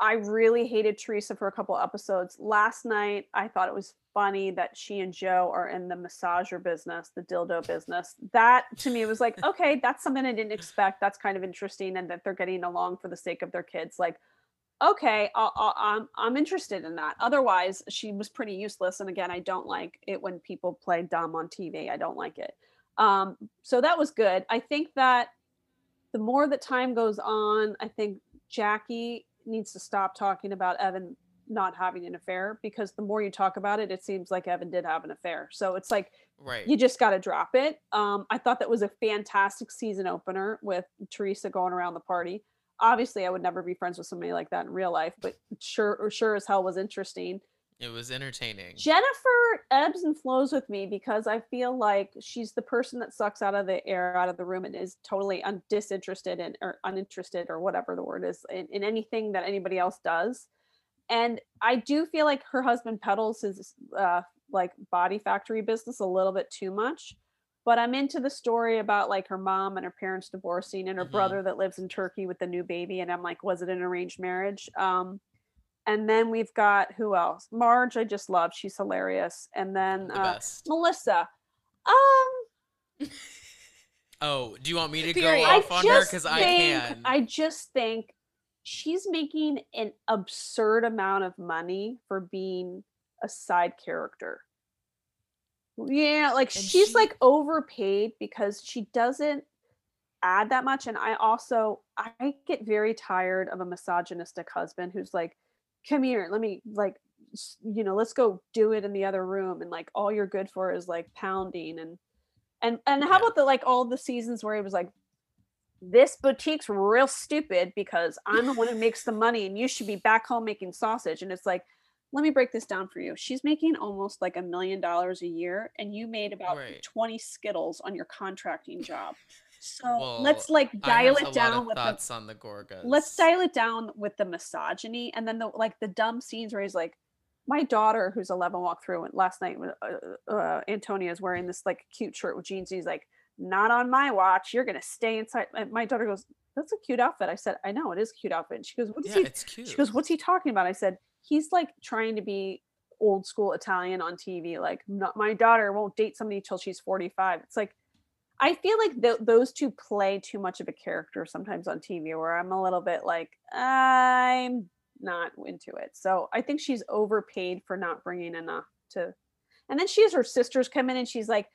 i really hated teresa for a couple episodes. Last night i thought it was funny that she and joe are in the massager business the dildo business. That to me was like okay that's something i didn't expect. That's kind of interesting and that they're getting along for the sake of their kids. Like okay I'll, I'll, i'm i'm interested in that. Otherwise she was pretty useless. And again i don't like it when people play dumb on tv i don't like it. Um so that was good. I think that the more that time goes on i think jackie needs to stop talking about evan not having an affair because the more you talk about it it seems like evan did have an affair so it's like right. you just got to drop it. Um, I thought that was a fantastic season opener with Teresa going around the party. Obviously, I would never be friends with somebody like that in real life, but sure, sure as hell was interesting. It was entertaining. Jennifer ebbs and flows with me because I feel like she's the person that sucks out of the air out of the room and is totally un- disinterested in or uninterested or whatever the word is in, in anything that anybody else does. And I do feel like her husband peddles his uh, like body factory business a little bit too much. But I'm into the story about like her mom and her parents divorcing and her Mhm. brother that lives in Turkey with the new baby. And I'm like, was it an arranged marriage? Um, and then we've got who else? Marge, I just love. She's hilarious. And then the uh, best. Melissa. Um, Oh, do you want me to Period. go I off on her? Because I can. I just think she's making an absurd amount of money for being a side character. Yeah, like And she's she- like overpaid because she doesn't add that much. And I also I get very tired of a misogynistic husband who's like, come here, let me like you know, let's go do it in the other room. And like all you're good for is like pounding and and and how Yeah. about the like all the seasons where he was like this boutique's real stupid because I'm the one who makes the money and you should be back home making sausage. And it's like, let me break this down for you. She's making almost like a million dollars a year, and you made about Right. 20 Skittles on your contracting job. So Well, let's like dial it down with the thoughts on the Gorgas. let's dial it down with the misogyny and then the like the dumb scenes where he's like my daughter who's 11 walked through and last night uh, uh, antonia's wearing this like cute shirt with jeans and he's like not on my watch you're gonna stay inside and my daughter goes that's a cute outfit i said i know it is a cute outfit and she goes what is Yeah, he it's cute. she goes what's he talking about i said he's like trying to be old school italian on tv like not, my daughter won't date somebody till she's 45 it's like I feel like th- those two play too much of a character sometimes on TV where I'm a little bit like, I'm not into it. So I think she's overpaid for not bringing enough to. And then she has her sisters come in and she's like,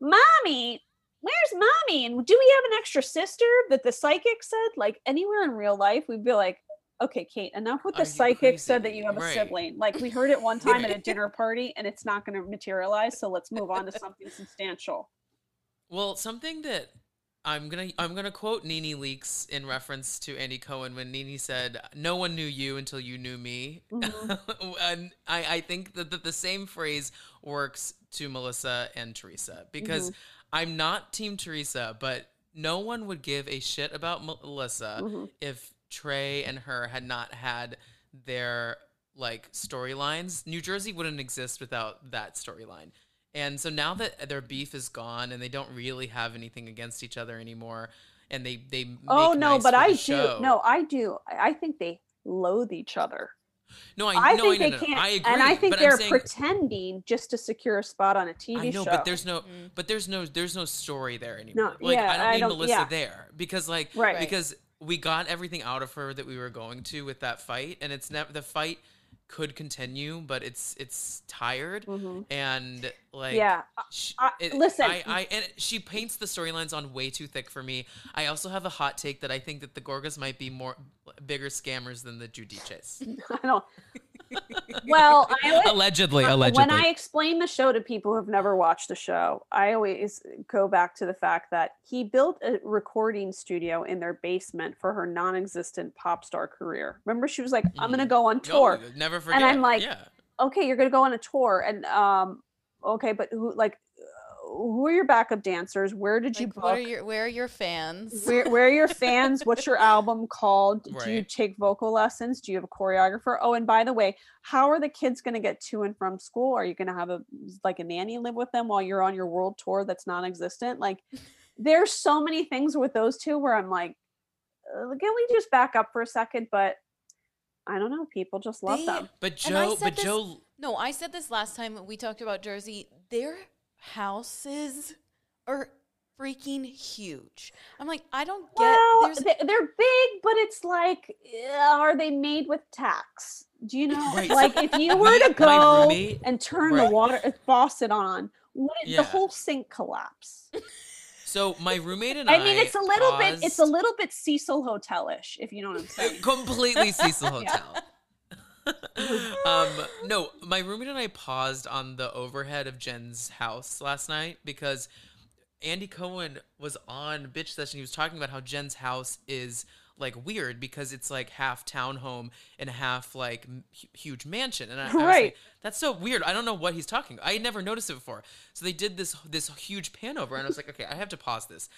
Mommy, where's mommy? And do we have an extra sister that the psychic said? Like anywhere in real life, we'd be like, okay, Kate, enough with the psychic said that you have a Right. sibling. Like we heard it one time at a dinner party and it's not going to materialize. So let's move on to something substantial. Well, something that I'm gonna I'm gonna quote Nene Leakes in reference to Andy Cohen when Nene said, "No one knew you until you knew me," Mhm. and I, I think that, that the same phrase works to Melissa and Teresa because Mm-hmm. I'm not Team Teresa, but no one would give a shit about Melissa Mhm. if Trey and her had not had their like storylines. New Jersey wouldn't exist without that storyline. And so now that their beef is gone and they don't really have anything against each other anymore, and they they make Oh no, nice but for the I do. show. No, I do. I I think they loathe each other. no, I, I no, think I, they no, no, can't, I agree, and I think but they're saying, pretending just to secure a spot on a TV I know, show. but there's no, Mm. but there's no, there's no story there anymore. No, like yeah, I don't I need don't- Melissa yeah. there because like Right. because we got everything out of her that we were going to with that fight, and it's never the fight could continue, but it's it's tired Mhm. and like yeah, Sh I- it- listen. I, I and she paints the storylines on way too thick for me. I also have a hot take that I think that the Gorgas might be more bigger scammers than the Judices. I don't. Well, I always, allegedly, uh, allegedly. when I explain the show to people who've never watched the show, I always go back to the fact that he built a recording studio in their basement for her non-existent pop star career. Remember, she was like, "I'm going to Mhm. go on No, tour." never forget. And I'm like, yeah. okay, you're gonna go on a tour, and um, okay, but who like uh, who are your backup dancers? Where did you Like, book? what are your where are your fans? where, where are your fans? What's your album called? Do you take vocal lessons? Do you have a choreographer? Oh, and by the way, how are the kids going to get to and from school? Are you going to have a like a nanny live with them while you're on your world tour that's non-existent? Like, there's so many things with those two where I'm like, uh, can we just back up for a second? But I don't know. People just love They- them. But And I Joe, said but this- Joe, No, I said this last time we talked about Jersey. Their houses are freaking huge. I'm like, I don't get. Well, there's they, they're big, but it's like, uh, are they made with tax? Do you know? Right, Like, if you were to go roommate- and turn the water uh, faucet on, would Yeah. the whole sink collapse? so my roommate and I. I mean, it's a little bit, it's a little bit Cecil Hotelish, if you know what I'm saying. completely Cecil Yeah. Um, no, my roommate and I paused on the overhead of Jen's house last night because Andy Cohen was on Bitch Sesh. He was talking about how Jen's house is like weird because it's like half townhome and half like m- huge mansion. And I, I was Right. like, that's so weird. I don't know what he's talking. I had never noticed it before. So they did this this huge pan over, and I was like, okay, I have to pause this.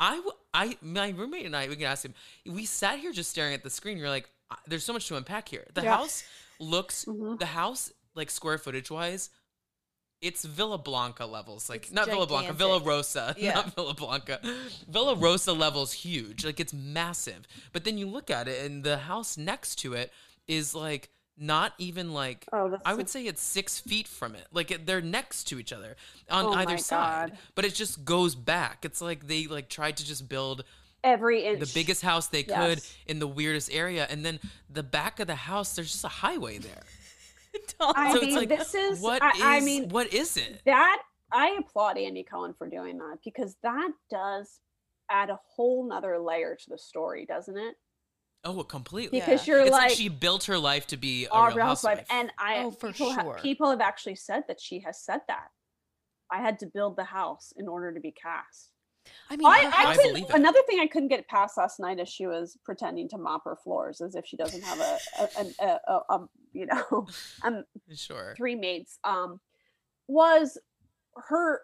I, w- I, my roommate and I, we can ask him. We sat here just staring at the screen. You're like, "I- there's so much to unpack here. The Yeah. house looks, Mhm. the house like square footage wise, it's Villa Blanca levels. Like It's not Villa Blanca, Villa. Rosa, Yeah. not Villa Blanca. Villa Rosa levels huge. Like it's massive. But then you look at it, and the house next to it is like not even like Oh, I would a- say it's six feet from it. Like it, they're next to each other on Oh either side, God. but it just goes back. It's like they like tried to just build Every inch. the biggest house they could Yes. in the weirdest area, and then the back of the house, there's just a highway there. I so mean, it's like, this is, what I, I is- mean, what is it? that I applaud Andy Cohen for doing that because that does add a whole nother layer to the story, doesn't it? Oh, completely. Because Yeah. you're It's like, like, she built her life to be a real real housewife. housewife. And I Oh, for people, ha- sure. people have actually said that she has said that. I had to build the house in order to be cast. I mean, I, I, I it. another thing I couldn't get past last night is she was pretending to mop her floors as if she doesn't have a, a, a, a, a you know um sure. three maids um was her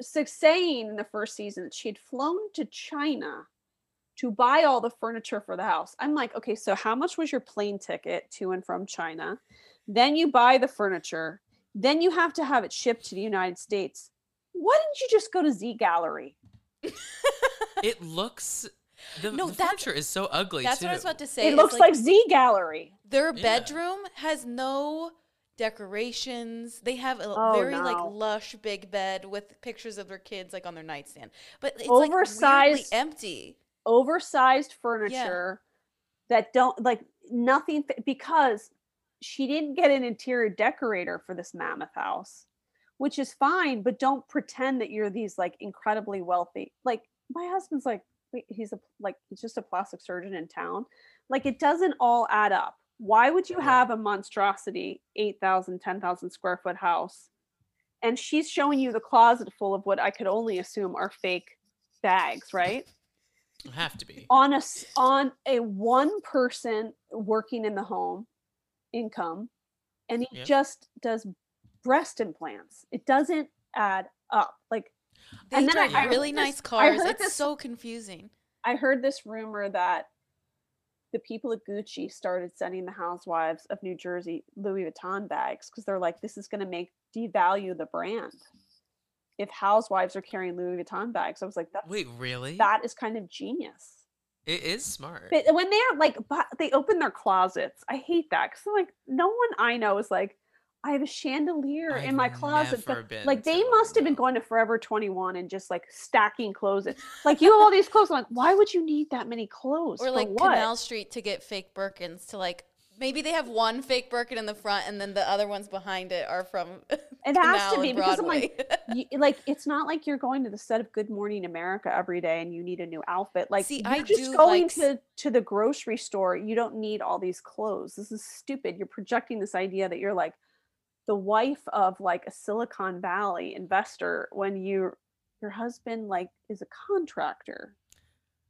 saying in the first season that she had flown to China to buy all the furniture for the house. I'm like, okay, so how much was your plane ticket to and from China? Then you buy the furniture. Then you have to have it shipped to the United States. Why didn't you just go to Z Gallerie? It looks. The, No, the that's- furniture is so ugly That's too. what I was about to say. It is, looks like, Z Gallerie. their Yeah. bedroom has no decorations. They have a Oh, very like lush big bed with pictures of their kids like on their nightstand. But it's Oversized- like empty. oversized furniture that don't like nothing because she didn't get an interior decorator for this mammoth house which is fine but don't pretend that you're these like incredibly wealthy. Like my husband's like he's a like he's just a plastic surgeon in town. Like it doesn't all add up. Why would you have a monstrosity 8000 10000 square foot house and she's showing you the closet full of what i could only assume are fake bags right? Have to be. on a on a one person working in the home income and he Yeah. just does breast implants it doesn't add up like They And then drive I- I really nice I cars. It's this- so confusing. i heard this rumor that the people at gucci started sending the housewives of new jersey louis vuitton bags because they're like this is going to make devalue the brand if housewives are carrying louis vuitton bags i was like that, Wait, really? that is kind of genius it is smart. But when they're like, bu- they open their closets. I hate that because like no one I know is like, I have a chandelier in my closet. But, like they must have been going to Forever 21 and just like stacking clothes. like you have all these clothes. I'm like, why would you need that many clothes? Or like what? Canal Street to get fake Birkins to like maybe they have one fake Birkin in the front and then the other ones behind it are from It has to be because I'm like, you, like it's not like you're going to the set of Good Morning America every day and you need a new outfit. Like See, you're I just do going like to to the grocery store. You don't need all these clothes. This is stupid. You're projecting this idea that you're like the wife of like a Silicon Valley investor when you your husband like is a contractor.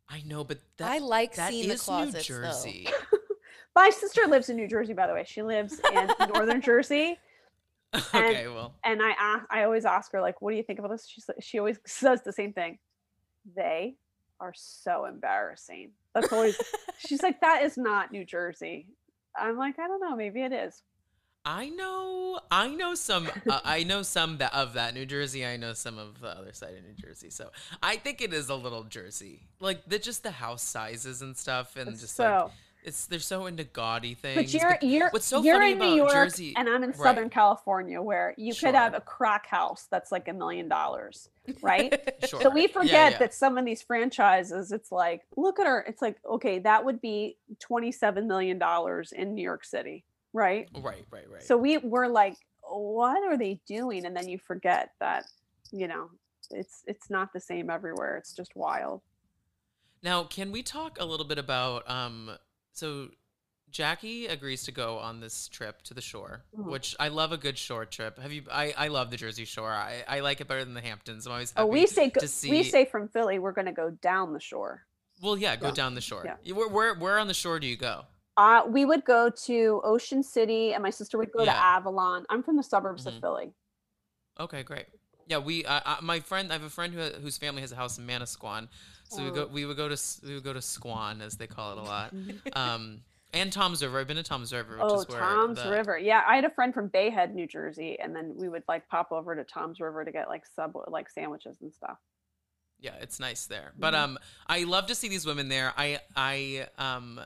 I know, but that, I like that seeing the is closets, New. Jersey. My sister lives in New Jersey, by the way. She lives in Northern Jersey. okay, well, and I ask, I always ask her like, "What do you think about this?" She's like, she always says the same thing. They are so embarrassing. That's always. she's like, "That is not New Jersey." I'm like, I don't know. Maybe it is. I know, I know some, uh, I know some that of that New Jersey. I know some of the other side of New Jersey. So I think it is a little Jersey, like the just the house sizes and stuff, and just like so, it's they're so into gaudy things. but you're you're what's so you're funny in about New York, Jersey, and I'm in Right. Southern California, where you could have a crack house that's like a million dollars, right? sure. So we Yeah, forget yeah. that some of these franchises, it's like, look at her. It's like, okay, that would be $27 million in New York City, right? Right, right, right. So we were like, what are they doing? And then you forget that, you know, it's it's not the same everywhere. It's just wild. Now, can we talk a little bit about um so Jackie agrees to go on this trip to the shore, Mhm. which I love a good shore trip. Have you I, I love the Jersey Shore. I, I like it better than the Hamptons. I'm always happy Oh, we say go, to see we say from Philly, we're going to go down the shore. Well, yeah, go Yeah. down the shore. Yeah. Where, where where on the shore do you go? Uh, we would go to Ocean City, and my sister would go to Avalon. I'm from the suburbs Mhm. of Philly. Okay, great. Yeah, we uh, uh, my friend I have a friend who whose family has a house in Manasquan. So we Oh. go we would go to we would go to Squan as they call it a lot. Um and Tom's River. I've been to Tom's River, which Oh, is where Tom's the- River. Yeah, I had a friend from Bayhead, New Jersey, and then we would like pop over to Tom's River to get like sub like sandwiches and stuff. Yeah, it's nice there. But Mhm. um I love to see these women there. I I um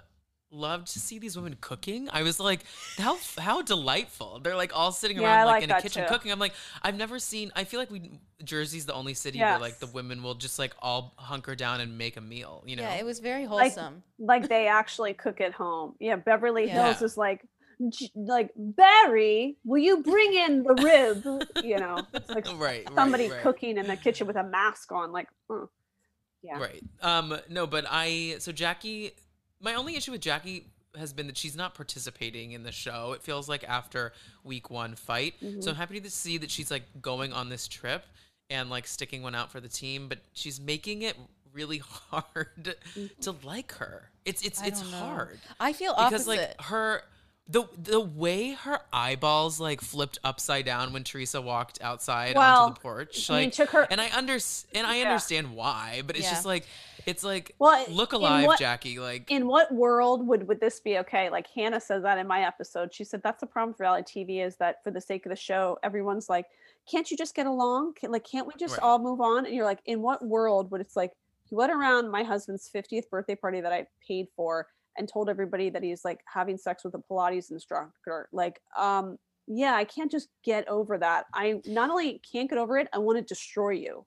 love to see these women cooking. I was like, how how delightful. They're like all sitting Yeah, around I like, like in a kitchen too. cooking. I'm like, I've never seen I feel like we Jersey's the only city where like the women will just like all hunker down and make a meal, you know? Yeah, it was very wholesome. Like they actually cook at home. Yeah, Beverly Hills is like like Barry, will you bring in the rib? You know, it's like right. somebody right, right. cooking in the kitchen with a mask on. Like, uh, yeah, Right. Um. No, but I. So Jackie, my only issue with Jackie has been that she's not participating in the show. It feels like after week one fight. Mm-hmm. So I'm happy to see that she's like going on this trip and like sticking one out for the team. But she's making it really hard to like her. It's it's I it's know. hard I feel because opposite. like her. The, the way her eyeballs like flipped upside down when Teresa walked outside Well, onto the porch, I mean, like, took her- and I under and I Yeah. understand why, but it's Yeah. just like it's like Well, look alive, what- Jackie. Like in what world would would this be okay? Like Hannah says that in my episode. She said that's the problem with reality TV is that for the sake of the show, everyone's like, "Can't you just get along? Can, like, can't we just Right. all move on?" And you're like, in what world would it's like he went around my husband's 50th birthday party that I paid for and told everybody that he's like having sex with a Pilates instructor? Like, um, yeah, I can't just get over that. I not only can't get over it, I want to destroy you.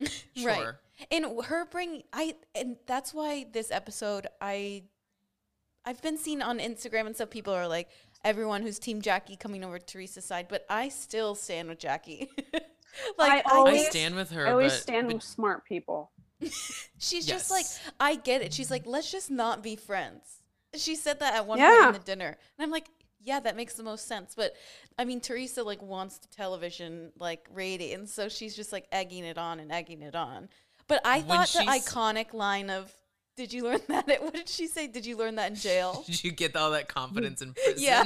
Right. Sure. and her bring I and that's why this episode I I've been seen on Instagram and stuff people are like everyone who's team Jackie coming over to Teresa's side, but I still stand with Jackie. like I I, always- I stand with her. I always but, stand but with smart people. she's just like I get it. She's like let's just not be friends. She said that at one Yeah. point in the dinner. And I'm like yeah, that makes the most sense. But I mean, Teresa like wants the television like ratings, so she's just like egging it on and egging it on. But I When thought the iconic line of "Did you learn that?" At, what did she say? Did you learn that in jail? did you get all that confidence in prison? yeah,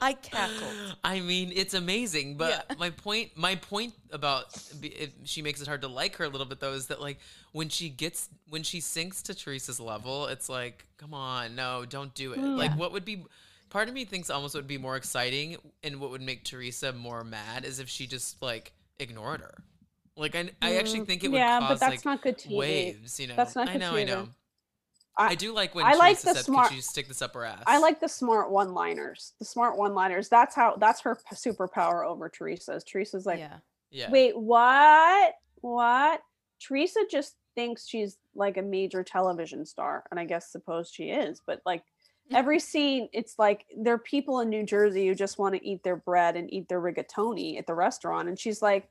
I cackled. I mean, it's amazing, but Yeah. my point, my point about be- she makes it hard to like her a little bit though is that like when she gets when she sinks to Teresa's level, it's like, come on, no, don't do it. Mm. Like, what would be? Part of me thinks almost would be more exciting, and what would make Teresa more mad is if she just like ignored her. Like, I, I actually Mm, think it would yeah, cause but that's like not good TV. waves. You know, That's not I good know, I know. I- I, do like when I like Teresa the said, smart- "Could you stick this up her ass?" I like the smart one-liners. The smart one-liners. That's how. That's her superpower over Teresa's. Teresa's like, yeah, Yeah. wait, what? What? Teresa just thinks she's like a major television star, and I guess suppose she is. But like every scene, it's like there are people in New Jersey who just want to eat their bread and eat their rigatoni at the restaurant, and she's like,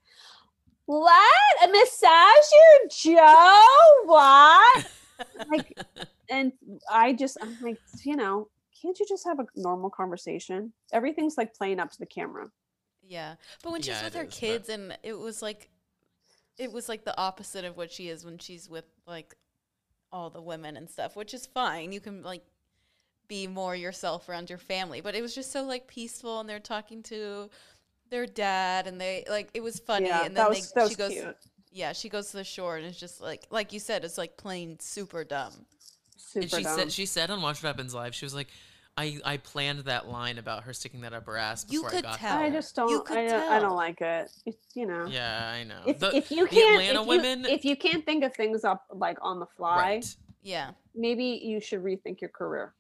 "What? A massage your Joe? What?" like and I just I'm like, you know, can't you just have a normal conversation? Everything's like playing up to the camera. yeah. But when she's Yeah, with her is, but- kids, and it was like, it was like the opposite of what she is when she's with like all the women and stuff, which is fine. You can like be more yourself around your family, but it was just so like peaceful, and they're talking to their dad, and they like it was funny, yeah, and then that was they, that was she goes. cute. Yeah, she goes to the shore and it's just like, like you said, it's like plain super dumb. Super and she dumb. said she said on Watch What Happens Live, she was like, I, I planned that line about her sticking that up her ass You before could I got tell. I just don't. could I don't, I don't like it. It's you know. Yeah, I know. If, The- if you can't, Atlanta if, women, if you can't think of things up like on the fly, right? Yeah. maybe you should rethink your career.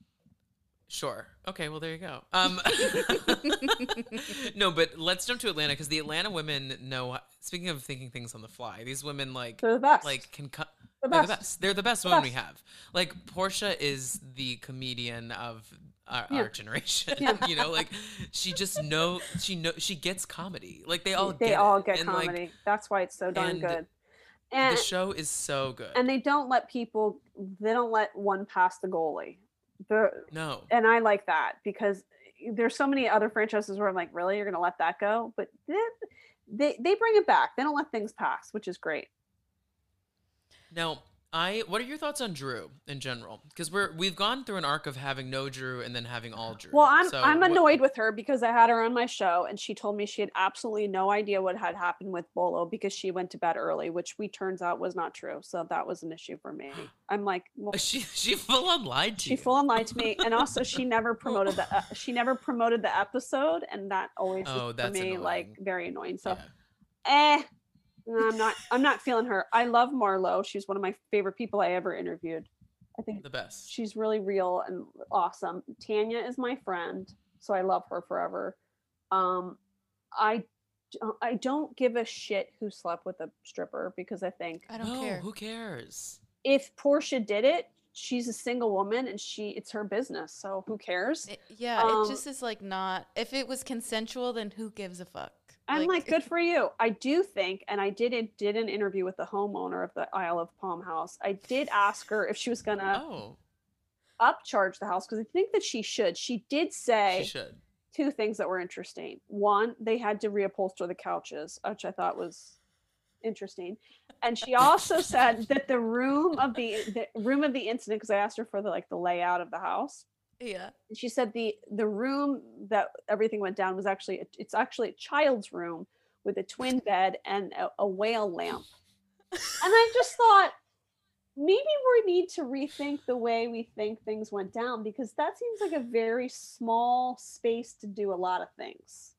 Sure. Okay. Well, there you go. Um, no, but let's jump to Atlanta because the Atlanta women know. Speaking of thinking things on the fly, these women like They're the best. like can cut. the They're best. the best. They're the best The women we have. Like Porsha is the comedian of our, Yeah. our generation. Yeah. you know, like she just know she know she gets comedy. Like they all they get all it. get And, like, comedy. That's why it's so darn good. And the show is so good. and they don't let people. They don't let one pass the goalie. The no, and I like that because there's so many other franchises where I'm like, really, you're gonna let that go? But they they, they bring it back. They don't let things pass, which is great. Now, I what are your thoughts on Drew in general? Because we're we've gone through an arc of having no Drew and then having all Drew. Well, I'm So I'm what- annoyed with her because I had her on my show and she told me she had absolutely no idea what had happened with Bolo because she went to bed early, which we turns out was not true. So that was an issue for me. I'm like, well, She she full on lied to me. she you. full on lied to me, and also she never promoted the uh, she never promoted the episode, and that always Oh, for me like very annoying. So Yeah. eh, I'm not I'm not feeling her. I love Marlo. She's one of my favorite people I ever interviewed. I think the best. she's really real and awesome. Tanya is my friend, so I love her forever. Um, I don't give a shit who slept with a stripper because I think I don't no, care. who cares? if Porsha did it, she's a single woman and she it's her business. So who cares? It- yeah, Um, it just is like not. If it was consensual, then who gives a fuck? I'm like, good for you. I do think, and I did it, did an interview with the homeowner of the Isle of Palm house. I did ask her if she was gonna Oh, upcharge the house because I think that she should. She did say she should. two things that were interesting. One, they had to reupholster the couches, which I thought was interesting. And she also said that the room of the, the room of the incident, because I asked her for the like the layout of the house, yeah, and she said the the room that everything went down was actually a- it's actually a child's room with a twin bed and a, a whale lamp. And I just thought maybe we need to rethink the way we think things went down because that seems like a very small space to do a lot of things.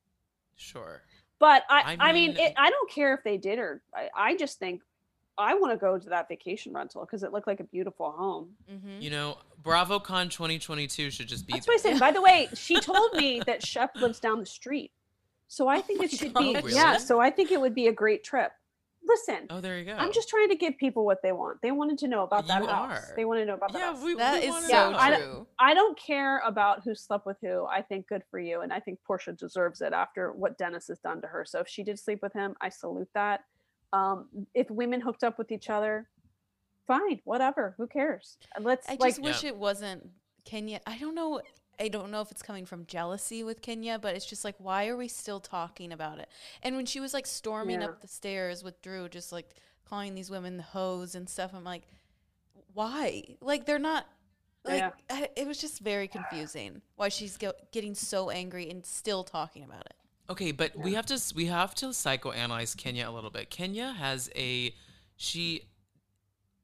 Sure. But I, I I mean, mean- it, I don't care if they did or I, I just think I want to go to that vacation rental because it looked like a beautiful home. mm-hmm. You know, BravoCon 2022 should just be That's what I there. said. By the way, she told me that Shep lives down the street. So I think my it should God. be Oh, yeah, so I think it would be a great trip. Listen, Oh, there you go. I'm just trying to give people what they want. They wanted to know about that You house. are. They want to know about that yeah, house. we, that we is so Yeah, I don't- true. I don't care about who slept with who. I think good for you. And I think Porsha deserves it after what Dennis has done to her. So if she did sleep with him, I salute that. Um, if women hooked up with each other, fine, whatever. Who cares? Let's I like just wish it wasn't Kenya. I don't know. I don't know if it's coming from jealousy with Kenya, but it's just like, why are we still talking about it? And when she was like storming Yeah. up the stairs with Drew, just like calling these women the hoes and stuff, I'm like, why? Like they're not. Like Yeah. I, it was just very confusing why she's go- getting so angry and still talking about it. Okay, but we have to we have to psychoanalyze Kenya a little bit. Kenya has a she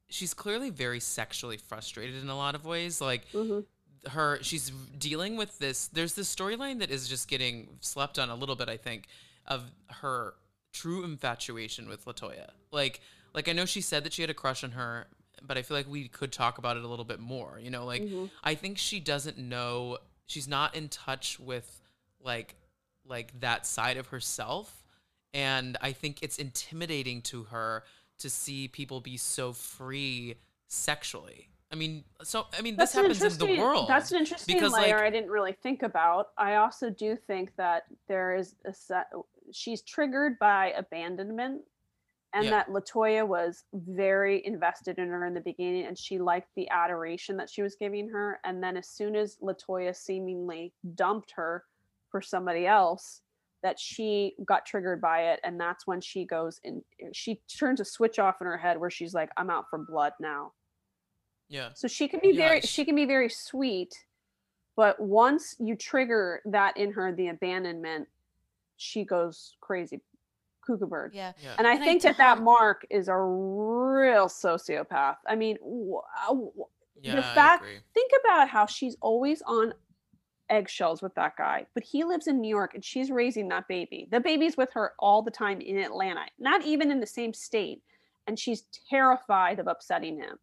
she's clearly very sexually frustrated in a lot of ways. Like Mhm. her she's dealing with this there's this storyline that is just getting slept on a little bit, I think, of her true infatuation with Latoya. Like like I know she said that she had a crush on her, but I feel like we could talk about it a little bit more. You know, like Mhm. I think she doesn't know she's not in touch with like like that side of herself and I think it's intimidating to her to see people be so free sexually. I mean, so I mean this an happens in the world. That's an interesting because, layer like- I didn't really think about. I also do think that there is a set. She's triggered by abandonment, and Yeah. that Latoya was very invested in her in the beginning, and she liked the adoration that she was giving her. And then as soon as Latoya seemingly dumped her for somebody else, that she got triggered by it, and that's when she goes and she turns a switch off in her head where she's like, "I'm out for blood now." yeah. So she can be Yeah, very she can be very sweet, but once you trigger that in her, the abandonment, she goes crazy, cuckoo bird. Yeah. Yeah. And I And I think that that don't- Mark is a real sociopath. I mean, wow. Uh, yeah, I fact- agree. think about how she's always on eggshells with that guy, but he lives in New York and she's raising that baby. The baby's with her all the time in Atlanta, not even in the same state, and she's terrified of upsetting him.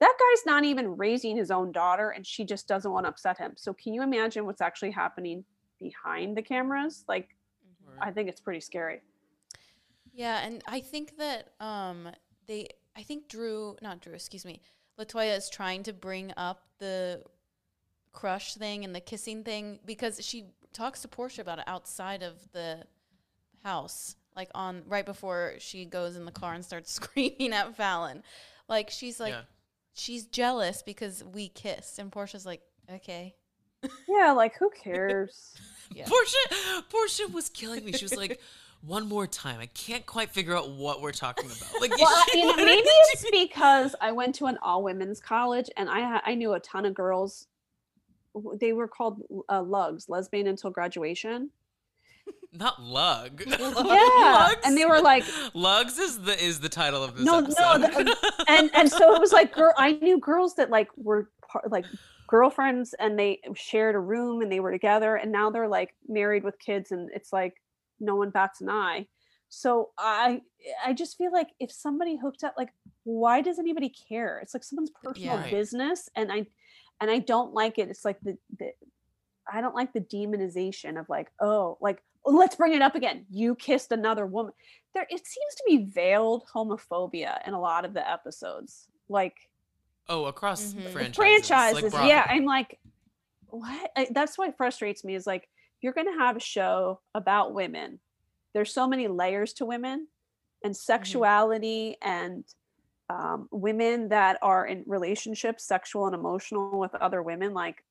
That guy's not even raising his own daughter, and she just doesn't want to upset him. So, can you imagine what's actually happening behind the cameras? Like, I think it's pretty scary. Yeah, and I think that um they I think Drew not Drew, excuse me. Latoya is trying to bring up the crush thing and the kissing thing because she talks to Porsha about it outside of the house, like on right before she goes in the car and starts screaming at Fallon. Like she's like yeah. she's jealous because we kissed and Porsha's like, "Okay." Yeah, like, who cares? Yeah. Porsha Porsha was killing me. She was like, one more time. I can't quite figure out what we're talking about. Like well, she you know, maybe it's because I went to an all women's college and I I knew a ton of girls. Who- They were called uh, lugs, lesbian until graduation. not lug. Yeah, and they were like, Lugs is the is the title of this No, episode. no, the- and and so it was like girl. I knew girls that like were par- like girlfriends and they shared a room and they were together and now they're like married with kids and it's like no one bats an eye. So I I just feel like if somebody hooked up, like why does anybody care? It's like someone's personal Yeah. Right. business, and I and I don't like it. It's like the the I don't like the demonization of like oh like oh, let's bring it up again. You kissed another woman. There it seems to be veiled homophobia in a lot of the episodes. Like Oh, across Mhm. franchises. franchises. like yeah, I'm like, what? I, that's what frustrates me is like, you're going to have a show about women, there's so many layers to women and sexuality and um, women that are in relationships, sexual and emotional with other women. Like,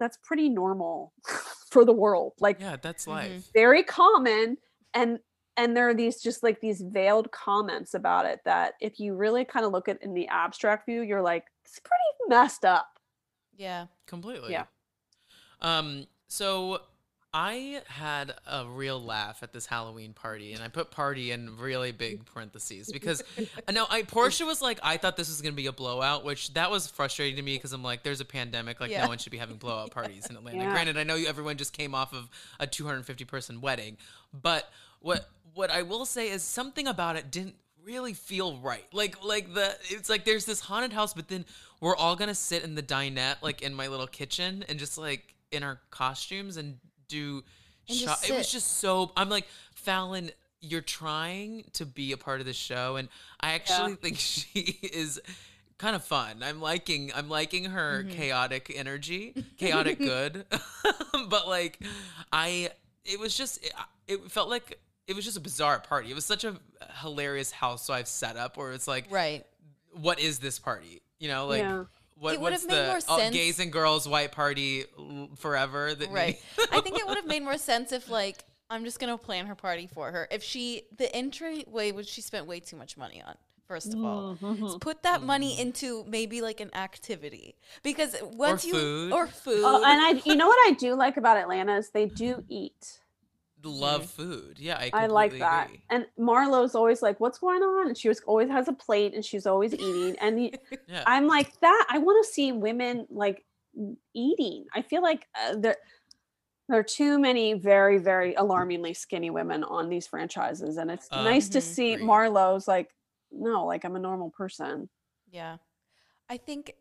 that's pretty normal for the world. Like, Yeah, that's Mhm. life. very common and and there are these just like these veiled comments about it that if you really kind of look at in the abstract view you're like it's pretty messed up Yeah. Completely. Yeah. Um, so I had a real laugh at this Halloween party, and I put party in really big parentheses because uh, no, I Porsha was like, I thought this was gonna be a blowout, which that was frustrating to me because I'm like, there's a pandemic, like Yeah. no one should be having blowout parties in Atlanta. Yeah. Granted, I know everyone just came off of a 250 person wedding, but what what I will say is something about it didn't really feel right. Like like the it's like there's this haunted house, but then we're all gonna sit in the dinette, like in my little kitchen, and just like in our costumes and do. Shot. It was just so. I'm like Fallon. You're trying to be a part of the show, and I actually think she is kind of fun. I'm liking. I'm liking her Mm-hmm. chaotic energy, chaotic good. but like, I. It was just. It, it felt like it was just a bizarre party. It was such a hilarious housewife setup where it's like, Right. what is this party? You know, like Yeah. What It what's would've made the more oh, sense- gays and girls white party forever? That Right. I think it would have made more sense if like I'm just gonna plan her party for her. If she the entryway which she spent way too much money on. First of all, Mm-hmm. Put that money into maybe like an activity because once you food. or food, Oh, and I, you know what I do like about Atlanta is they do eat. Love food. Yeah, I, I like that. agree. And Marlo's always like, "What's going on?" And she was always has a plate, and she's always eating. And the, Yeah. I'm like that. I want to see women like eating. I feel like uh, there there are too many very very alarmingly skinny women on these franchises, and it's Uh, nice to Mhm. see Agreed. Marlo's like, no, like I'm a normal person. yeah, I think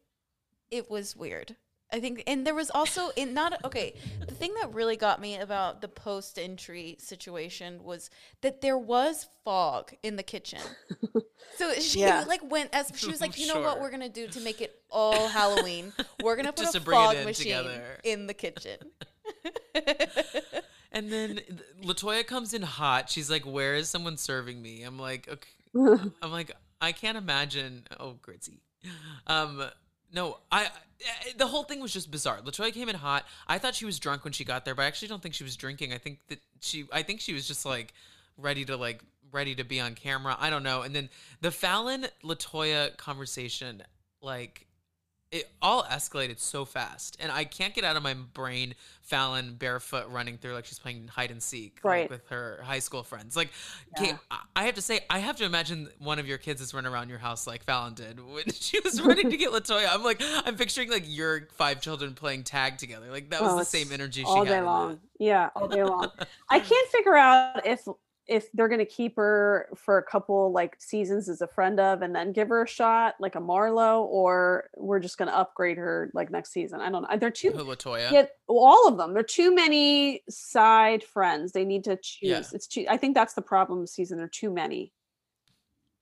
it was weird. I think, and there was also in not okay. The thing that really got me about the post entry situation was that there was fog in the kitchen. So she Yeah. like went as she was like, you know what we're gonna do to make it all Halloween? We're gonna put Just a to fog in machine together." in the kitchen. And then th- Latoya comes in hot. She's like, "Where is someone serving me?" I'm like, "Okay." I'm like, I can't imagine. Oh, Gritzy. Um, no, I, I. The whole thing was just bizarre. Latoya came in hot. I thought she was drunk when she got there, but I actually don't think she was drinking. I think that she. I think she was just like ready to like ready to be on camera. I don't know. And then the Fallon Latoya conversation, like. It all escalated so fast, and I can't get out of my brain Fallon barefoot running through like she's playing hide and seek like, with her high school friends. Like, Yeah. I- I have to say, I have to imagine one of your kids is running around your house like Fallon did when she was running to get Latoya. I'm like, I'm picturing like your five children playing tag together. Like that was Oh, the same energy she all day long. Yeah, all day long. I can't figure out if if they're gonna keep her for a couple like seasons as a friend of and then give her a shot like a Marlo, or we're just gonna upgrade her like next season. I don't know. They're too Latoya? get all of them. They're too many side friends. They need to choose. Yeah. It's too. I think that's the problem season. There are too many.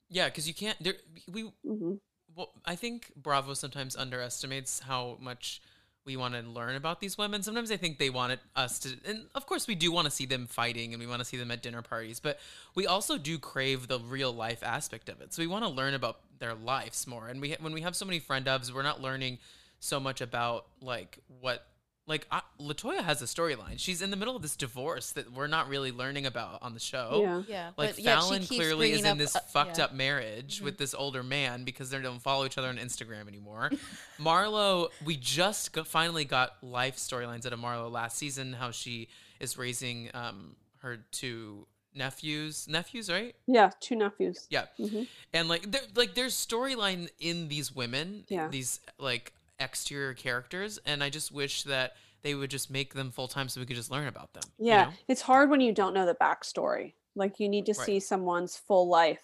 Yeah, because you can't. There, we. hmm Well, I think Bravo sometimes underestimates how much we want to learn about these women. Sometimes I think they wanted us to, and of course we do want to see them fighting and we want to see them at dinner parties, but we also do crave the real life aspect of it. So we want to learn about their lives more. And we when we have so many friend ofs, we're not learning so much about like what like I, Latoya has a storyline. She's in the middle of this divorce that we're not really learning about on the show. Yeah. Yeah, Like but Fallon keeps clearly is in this uh, fucked yeah. up marriage with this older man because they don't follow each other on Instagram anymore. Marlo, we just got, finally got life storylines out of Marlo last season. How she is raising um, her two nephews, nephews, right? Yeah, two nephews. Yeah, Mhm. and like like there's storyline in these women, Yeah. these like exterior characters, and I just wish that they would just make them full time so we could just learn about them. you Yeah, know? it's hard when you don't know the backstory. Like you need to Right. see someone's full life,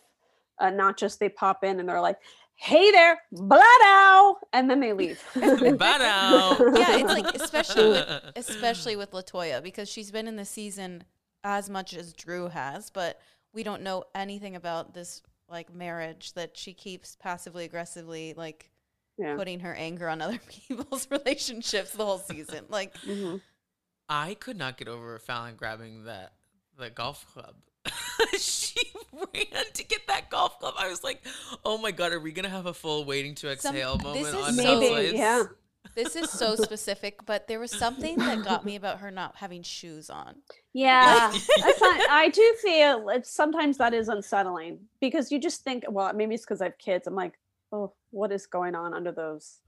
uh, not just they pop in and they're like, "Hey there, blood ow," and then they leave. Ba-dow. yeah, it's like especially with especially with Latoya because she's been in the season as much as Drew has, but we don't know anything about this like marriage that she keeps passively aggressively like Yeah. putting her anger on other people's relationships the whole season. Like, Mhm. I could not get over Fallon grabbing that the golf club. she ran to get that golf club. I was like, "Oh my god, are we gonna have a full waiting to Some- exhale this moment is on so- Maybe, Housewives?" yeah. this is so specific, but there was something that got me about her not having shoes on. Yeah, I find I do feel it's sometimes that is unsettling because you just think, well, maybe it's because I have kids. I'm like, oh, what is going on under those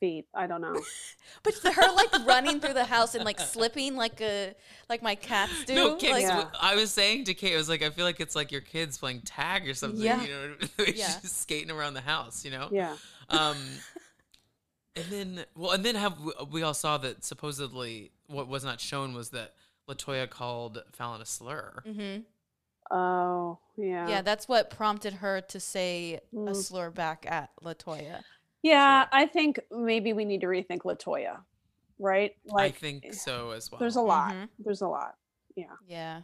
feet? I don't know. But the- her like running through the house and like slipping like a like my cats do. No, Kix, like, Yeah. I was saying to Kate, I was like, I feel like it's like your kids playing tag or something. Yeah. You know, She's Yeah. just skating around the house. You know. Yeah, Um, and then, well, and then have we, we all saw that supposedly what was not shown was that Latoya called Fallon a slur. Mm mhm. Oh yeah, Yeah, that's what prompted her to say a Mm. slur back at Latoya. Yeah, I think maybe we need to rethink Latoya, right? Like, I think so as well. there's a lot. Mhm. There's a lot. Yeah. Yeah.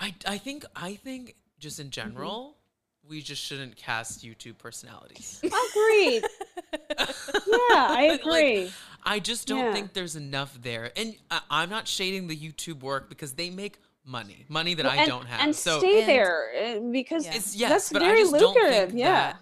I I think I think just Mm-hmm. in general, we just shouldn't cast YouTube personalities. Agreed. yeah, I Like, agree. I just don't Yeah. think there's enough there, and I, I'm not shading the YouTube work because they make money, money that Well, I and, don't have. And so stay And- there uh, because Yeah. it's yes, that's but very I just lucrative. don't think yeah. that-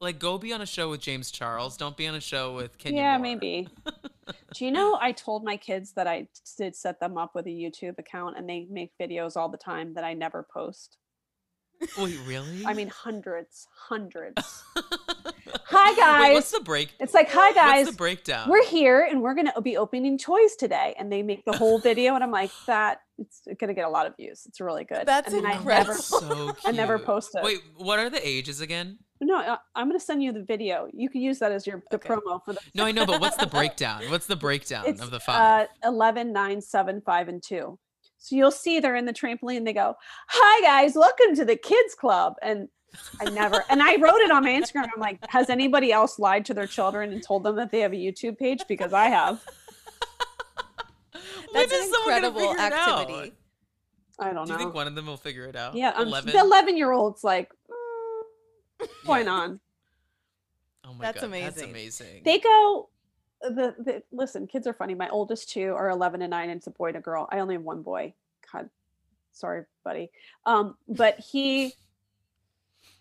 like go be on a show with James Charles. Don't be on a show with Kenya. yeah, Moore. maybe. Do you know I told my kids that I did set them up with a YouTube account and they make videos all the time that I never post? Wait, really? I mean, hundreds, hundreds. Hi, guys. Wait, what's the break? It's like, hi, guys. What's the breakdown? We're here and we're going to be opening toys today. And they make the whole video. And I'm like, that, it's going to get a lot of views. It's really good. That's and then I incredible. never, That's so cute. I never post it. Wait, what are the ages again? no, I- I'm going to send you the video. You can use that as your the Okay. promo for the. No, I know, but what's the breakdown? What's the breakdown It's of the five? Uh, 11, 9, 7, 5, and 2. So you'll see they're in the trampoline. They go, Hi, guys, welcome to the kids club. And I never, and I wrote it on my Instagram. I'm like, Has anybody else lied to their children and told them that they have a YouTube page? Because I have. When That's is an incredible figure it out? activity. I don't know. Do know. you think one of them will figure it out? yeah, um, 11? the 11 year old's like, "Mm, Point on. Oh my That's god, that's amazing. amazing. They go, the, the listen, kids are funny. My oldest two are 11 and 9, and it's a boy and a girl. I only have one boy. God, sorry, buddy. Um, but he,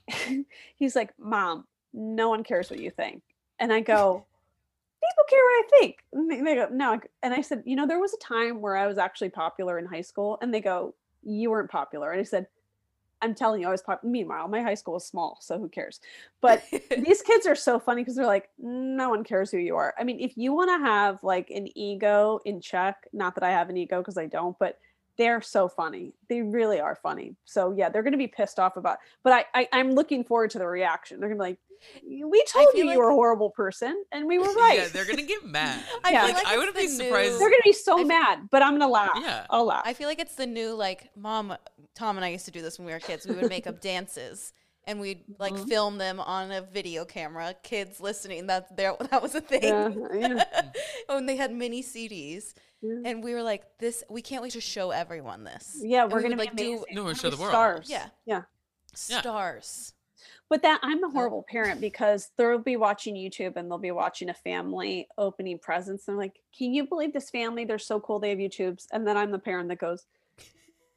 he's like, Mom, no one cares what you think. And I go, People care what I think. And they, they go, No. And I said, You know, there was a time where I was actually popular in high school. And they go, You weren't popular. And I said, I'm telling you, I was popular. Meanwhile, my high school was small, so who cares? But these kids are so funny because they're like, no one cares who you are. I mean, if you want to have like an ego in check, not that I have an ego because I don't, but they're so funny. They really are funny. So yeah, they're gonna be pissed off about. But I, I I'm looking forward to the reaction. They're gonna be like, we told you feel you were a horrible person, and we were right. Yeah, they're gonna get mad. I Yeah. Like, like I wouldn't the be new- surprised- they're gonna be so I f- mad, but I'm gonna laugh. Yeah. I'll laugh. I feel like it's the new like mom Tom and I used to do this when we were kids. We would make up dances and we'd like Mhm. film them on a video camera. Kids listening, that there that was a thing. yeah, yeah, when they had mini CDs. yeah. And we were like, this we can't wait to show everyone this. Yeah, we're we gonna would, be like do. No, we're We're show the world. Stars. Yeah. yeah. Yeah. stars. But that I'm the horrible parent because they'll be watching YouTube and they'll be watching a family opening presents. And I'm like, can you believe this family? They're so cool. They have YouTubes. And then I'm the parent that goes,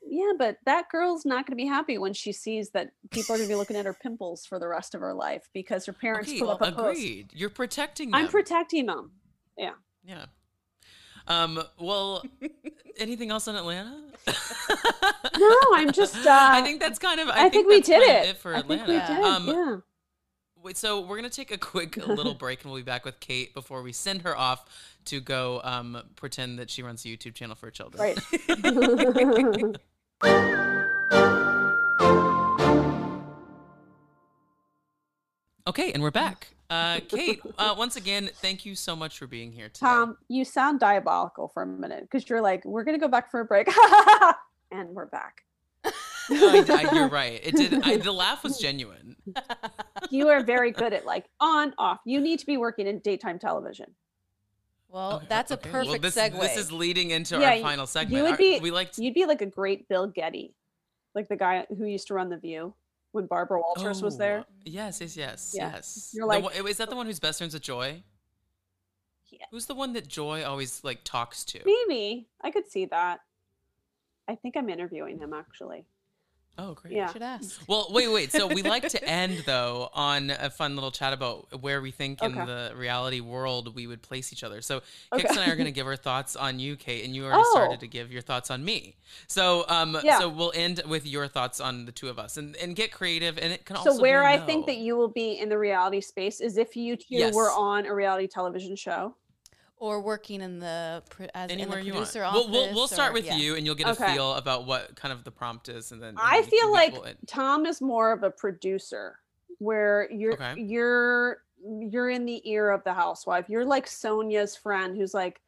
yeah, but that girl's not going to be happy when she sees that people are going to be looking at her pimples for the rest of her life because her parents Okay, put up a post. agreed. You're protecting them. I'm protecting them. Yeah. Um. Well, anything else on Atlanta? No, I'm just. Uh, I think that's kind of. I, I, think, we did of it. for I Atlanta. think we Yeah. did. Um, yeah. Wait, so we're gonna take a quick little break, and we'll be back with Kate before we send her off to go um, pretend that she runs a YouTube channel for children. Right. Okay, and we're back. Uh, Kate, uh, once again, thank you so much for being here today. Tom, you sound diabolical for a minute because you're like, we're gonna go back for a break, and we're back. I, I, you're right. It did. I, the laugh was genuine. You are very good at like on off. You need to be working in daytime television. Well, Okay, that's a okay. perfect well, this, segue. This is leading into Yeah, our y- final segment. you would Our- be- we like. You'd be like a great Bill Geddie, like the guy who used to run The View when Barbara Walters was there. Oh, Yes, yes, yes, Yeah. yes. You're like- one- is that the one who's best friends with Joy? Yeah. Who's the one that Joy always like talks to? Maybe I could see that. I think I'm interviewing him actually. Oh, great. Yeah. Should ask. Well, wait, wait. So we like to end though on a fun little chat about where we think in the reality world we would place each other. So Okay. Kix and I are going to give our thoughts on you, Kate, and you already Oh. started to give your thoughts on me. So, um, Yeah. so we'll end with your thoughts on the two of us, and and get creative. And it can also So where be I no. think that you will be in the reality space is if you two were on a reality television show. Or working in the pro- as in the anywhere you want. We'll, we'll we'll start or- with yeah. you, and you'll get Okay. a feel about what kind of the prompt is, and then and I feel like we'll. Tom is more of a producer where you're Okay. you're you're in the ear of the housewife. You're like Sonja's friend who's like,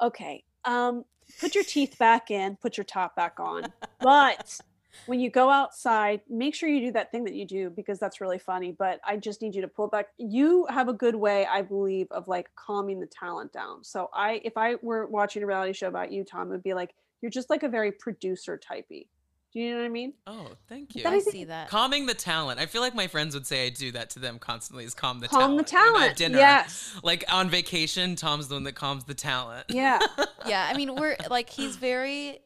okay, um, put your teeth back in, put your top back on. But when you go outside, make sure you do that thing that you do because that's really funny. But I just need you to pull back. You have a good way, I believe, of like calming the talent down. So I if I were watching a reality show about you, Tom, it would be like you're just like a very producer typey. Do you know what I mean? Oh, thank you. That I see that. Calming the talent. I feel like my friends would say I do that to them constantly. Is calm the talent. calm the talent. at talent. dinner. Yes. Like on vacation, Tom's the one that calms the talent. Yeah. yeah, I mean, we're like he's very.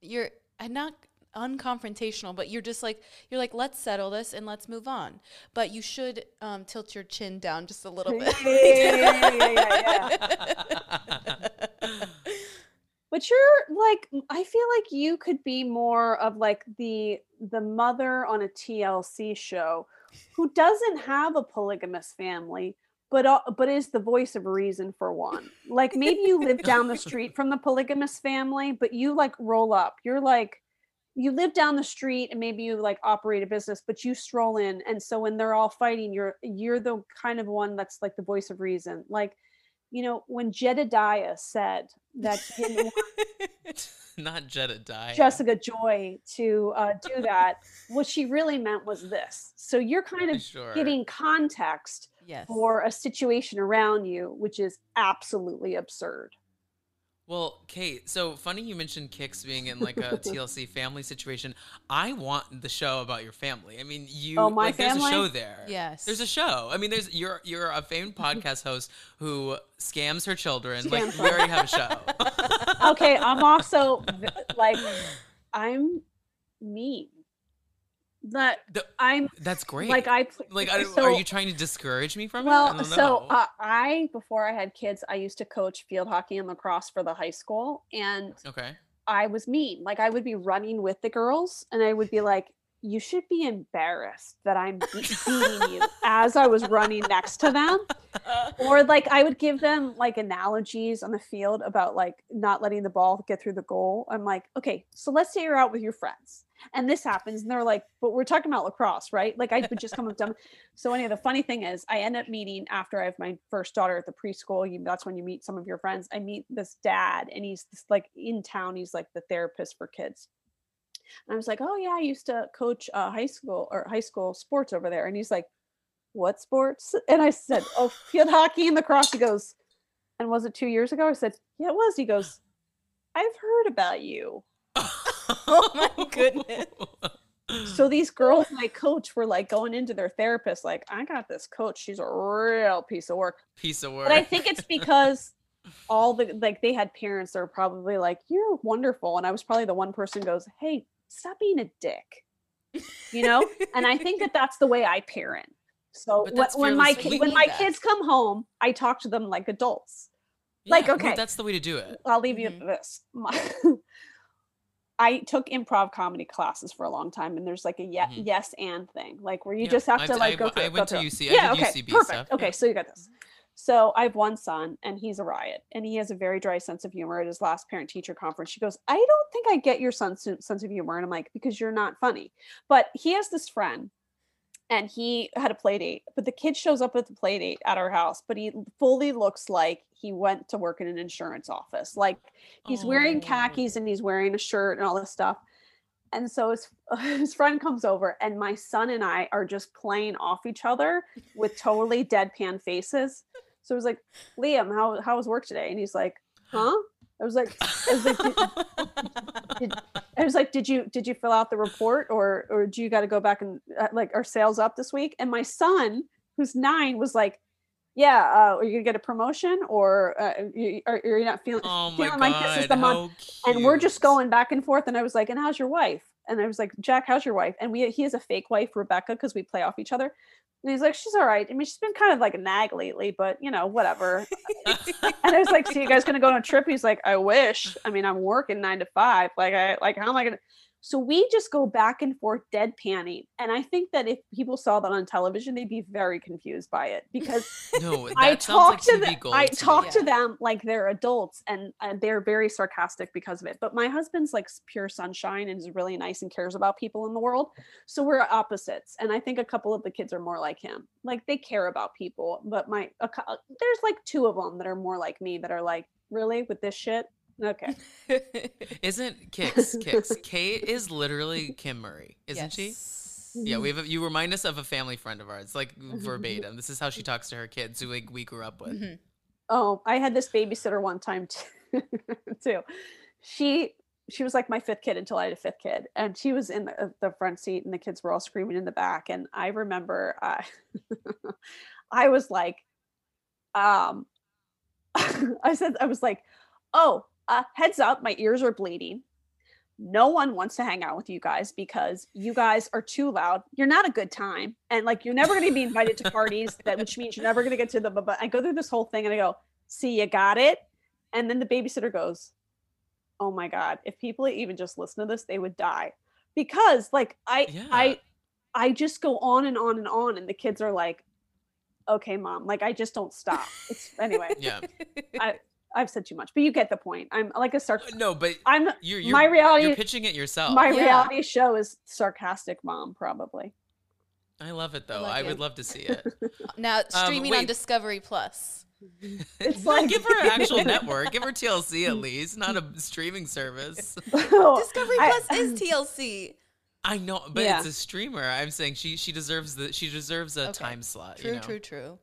You're and not unconfrontational, but you're just like you're like let's settle this and let's move on. But you should um, tilt your chin down just a little bit. Yeah, yeah, yeah, yeah, yeah. But you're like I feel like you could be more of like the the mother on a TLC show who doesn't have a polygamous family but uh, but is the voice of reason for one. Like maybe you live down the street from the polygamous family but you like roll up. You're like you live down the street and maybe you like operate a business but you stroll in and so when they're all fighting you're you're the kind of one that's like the voice of reason. Like you know when Jedediah said that didn't Jedediah. Jessica Joy to uh, do that. what she really meant was this. So you're kind of Sure. giving context yes. for a situation around you, which is absolutely absurd. Well, Kate, so funny you mentioned Kix being in like a TLC family situation. I want the show about your family. I mean, you Oh, my like there's a show there. Yes. There's a show. I mean, there's you're you're a famed podcast host who scams her children. like Scams we already have a show. Okay, I'm also like, I'm mean. That The- I'm That's great. like I like so- are you trying to discourage me from it? Well, so uh, I before I had kids, I used to coach field hockey and lacrosse for the high school, and okay. I was mean. Like I would be running with the girls, and I would be like, "You should be embarrassed that I'm be- beating you," as I was running next to them. Or like I would give them like analogies on the field about like not letting the ball get through the goal. I'm like, okay, so let's say you're out with your friends, and this happens, and they're like, "But we're talking about lacrosse, right?" Like I would just come up to them. So anyway, the funny thing is, I end up meeting after I have my first daughter at the preschool. You, that's when you meet some of your friends. I meet this dad, and he's this, like in town. He's like the therapist for kids. And I was like, "Oh yeah, I used to coach uh, high school or high school sports over there." And he's like, "What sports?" And I said, "Oh, field hockey and lacrosse." He goes, "And was it two years ago?" I said, "Yeah, it was." He goes, "I've heard about you." Oh my goodness. So these girls my coach were like going into their therapist, like, I got this coach. She's a real piece of work. piece of work. But I think it's because all the like they had parents that were probably like, You're wonderful. And I was probably the one person who goes, Hey, stop being a dick. You know? and I think that that's the way I parent. So But when, my ki- when my that. kids come home, I talk to them like adults. like, Yeah, no, okay. that's the way to do it. I'll leave Mhm. you with this. My, I took improv comedy classes for a long time, and there's like a ye- Mhm. yes and thing, like where you Yeah, just have I to like I go through. I went to through. UC I Yeah, did okay, UCB perfect. stuff, Okay, yeah. so you got this. So I have one son, and he's a riot, and he has a very dry sense of humor. At his last parent-teacher conference, she goes, "I don't think I get your son's sense of humor," and I'm like, "Because you're not funny." But he has this friend and he had a play date but the kid shows up at the play date at our house but he fully looks like he went to work in an insurance office. Like he's wearing Oh. khakis and he's wearing a shirt and all this stuff. And so his, his friend comes over and my son and i are just playing off each other with totally deadpan faces. So it was like liam how, how was work today? And he's like huh? I was like, I was like "Did- I was like, did you did you fill out the report or or do you got to go back and uh, like are sales up this week? And my son, who's nine, was like, yeah, uh, are you gonna get a promotion or uh, you, are you not feeling Oh my feeling god. like this is the month? And we're just going back and forth. And I was like, and how's your wife? And I was like, Jack, how's your wife? And we he has a fake wife, Rebecca, because we play off each other. And he's like, she's all right. I mean, she's been kind of like a nag lately, but you know, whatever. and I was like, so you guys gonna go on a trip? He's like, I wish. I mean, I'm working nine to five. Like, I like, how am I gonna? So we just go back and forth, deadpanning. And I think that if people saw that on television, they'd be very confused by it because No, I talk like to them. I to me. talk to them like they're adults, and uh, they're very sarcastic because of it. But my husband's like pure sunshine and is really nice and cares about people in the world. So we're opposites, and I think a couple of the kids are more like him. Like they care about people, but my a, there's like two of them that are more like me that are like really with this shit. Okay, Isn't Kix Kix? Kate is literally Kim Murray, isn't she? Yeah, we have. A, you remind us of a family friend of ours, like verbatim. This is how she talks to her kids, who like we grew up with. Mhm. Oh, I had this babysitter one time too. too. She she was like my fifth kid until I had a fifth kid, and she was in the, uh, the front seat, and the kids were all screaming in the back. And I remember I I was like, um, I said I was like, oh, uh, heads up, my ears are bleeding. No one wants to hang out with you guys because you guys are too loud. You're not a good time, and like you're never going to be invited to parties. That which means you're never going to get to the. But I go through this whole thing, and I go, "See, you got it." And then the babysitter goes, "Oh my god! If people even just listen to this, they would die." Because like I, Yeah. I, I just go on and on and on, and the kids are like, "Okay, mom." Like I just don't stop. It's anyway. Yeah. I've said too much, but you get the point. I'm like a sarc. Uh, no, but I'm you're, you're my reality. You're pitching it yourself. my Yeah. reality show is sarcastic mom, probably. I love it though. love I, you. would love to see it. Now um, streaming on. Discovery Plus. It's like- give her an actual network. Give her TLC at least, not a streaming service. Oh, Discovery I- Plus is TLC. I know, but Yeah. it's a streamer. I'm saying she she deserves the she deserves a Okay. time slot. True, you know? true, true.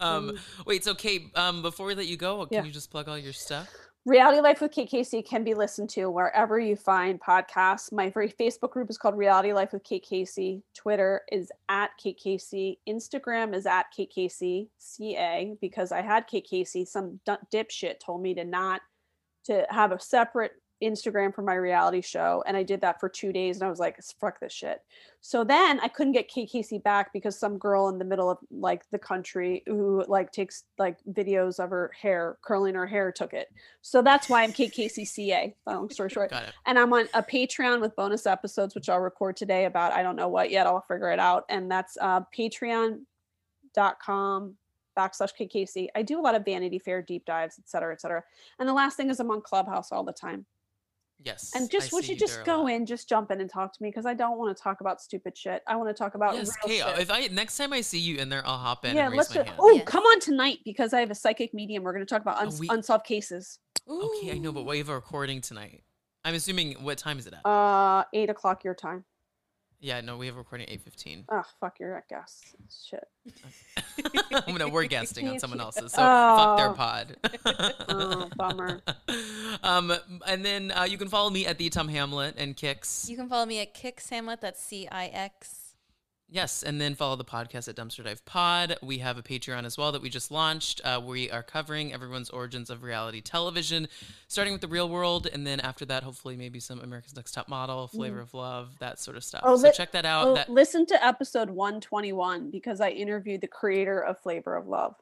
Um, wait. So, Kate, um, before we let you go, can Yeah. you just plug all your stuff? Reality Life with KKC can be listened to wherever you find podcasts. My very Facebook group is called Reality Life with KKC. Twitter is at KKC. Instagram is at Kate Casey KKCCA because I had KKC. Some d- dipshit told me to not to have a separate Instagram for my reality show, and I did that for two days, and I was like, "Fuck this shit." So then I couldn't get KKC back because some girl in the middle of like the country who like takes like videos of her hair curling her hair took it. So that's why I'm KKCCA. Long story short. Got it. And I'm on a Patreon with bonus episodes, which I'll record today about I don't know what yet. I'll figure it out. And that's uh, patreon.com backslash KKC. I do a lot of Vanity Fair deep dives, et cetera, et cetera. And the last thing is I'm on Clubhouse all the time. Yes. And just I would you just go in, just jump in and talk to me because I don't want to talk about stupid shit. I want to talk about Yes, real Kate. shit. If I next time I see you in there, I'll hop in yeah, and let's my do. hand. Oh, Yes. come on tonight because I have a psychic medium. We're going to talk about Oh, we- unsolved cases. Okay, I know, but Ooh. we have a recording tonight. I'm assuming what time is it at? Uh, eight o'clock your time. Yeah, no, we have a recording at eight fifteen. Oh, fuck your guess. Shit. no, we're guesting on someone else's, so fuck their Oh. pod. Oh, bummer. um, and then uh, you can follow me at the Tom Hamlet and Kix. You can follow me at Kix Hamlet. That's C I X. Yes, and then follow the podcast at Dumpster Dive Pod. We have a Patreon as well that we just launched. Uh, we are covering everyone's origins of reality television, starting with the real world, and then after that, hopefully, maybe some America's Next Top Model, Flavor of Love, that sort of stuff. Oh, so li- check that out. Oh, that listen to episode 121 because I interviewed the creator of Flavor of Love.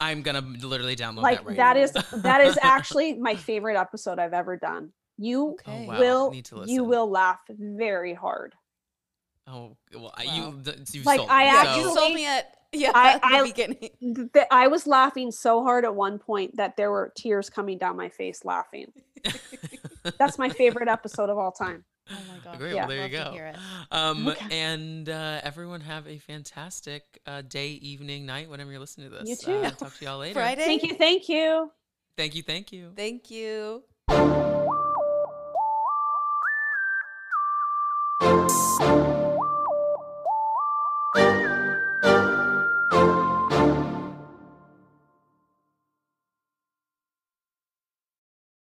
I'm gonna literally download like that right that now. is that is actually my favorite episode I've ever done. You Okay. Oh, wow. will Need to you will laugh very hard. Oh well, I you th- you've Like, sold I me, Yeah, so- actually- sold me at yeah I- at the I- beginning. Th- I was laughing so hard at one point that there were tears coming down my face laughing. That's my favorite episode of all time. Oh my god. Great. Yeah. Well, there you Love to go. Um, Okay. and uh, everyone have a fantastic uh, day, evening, night, whenever you're listening to this. You too. Uh, talk to y'all later. Friday. Thank you, thank you. Thank you. Thank you. Thank you.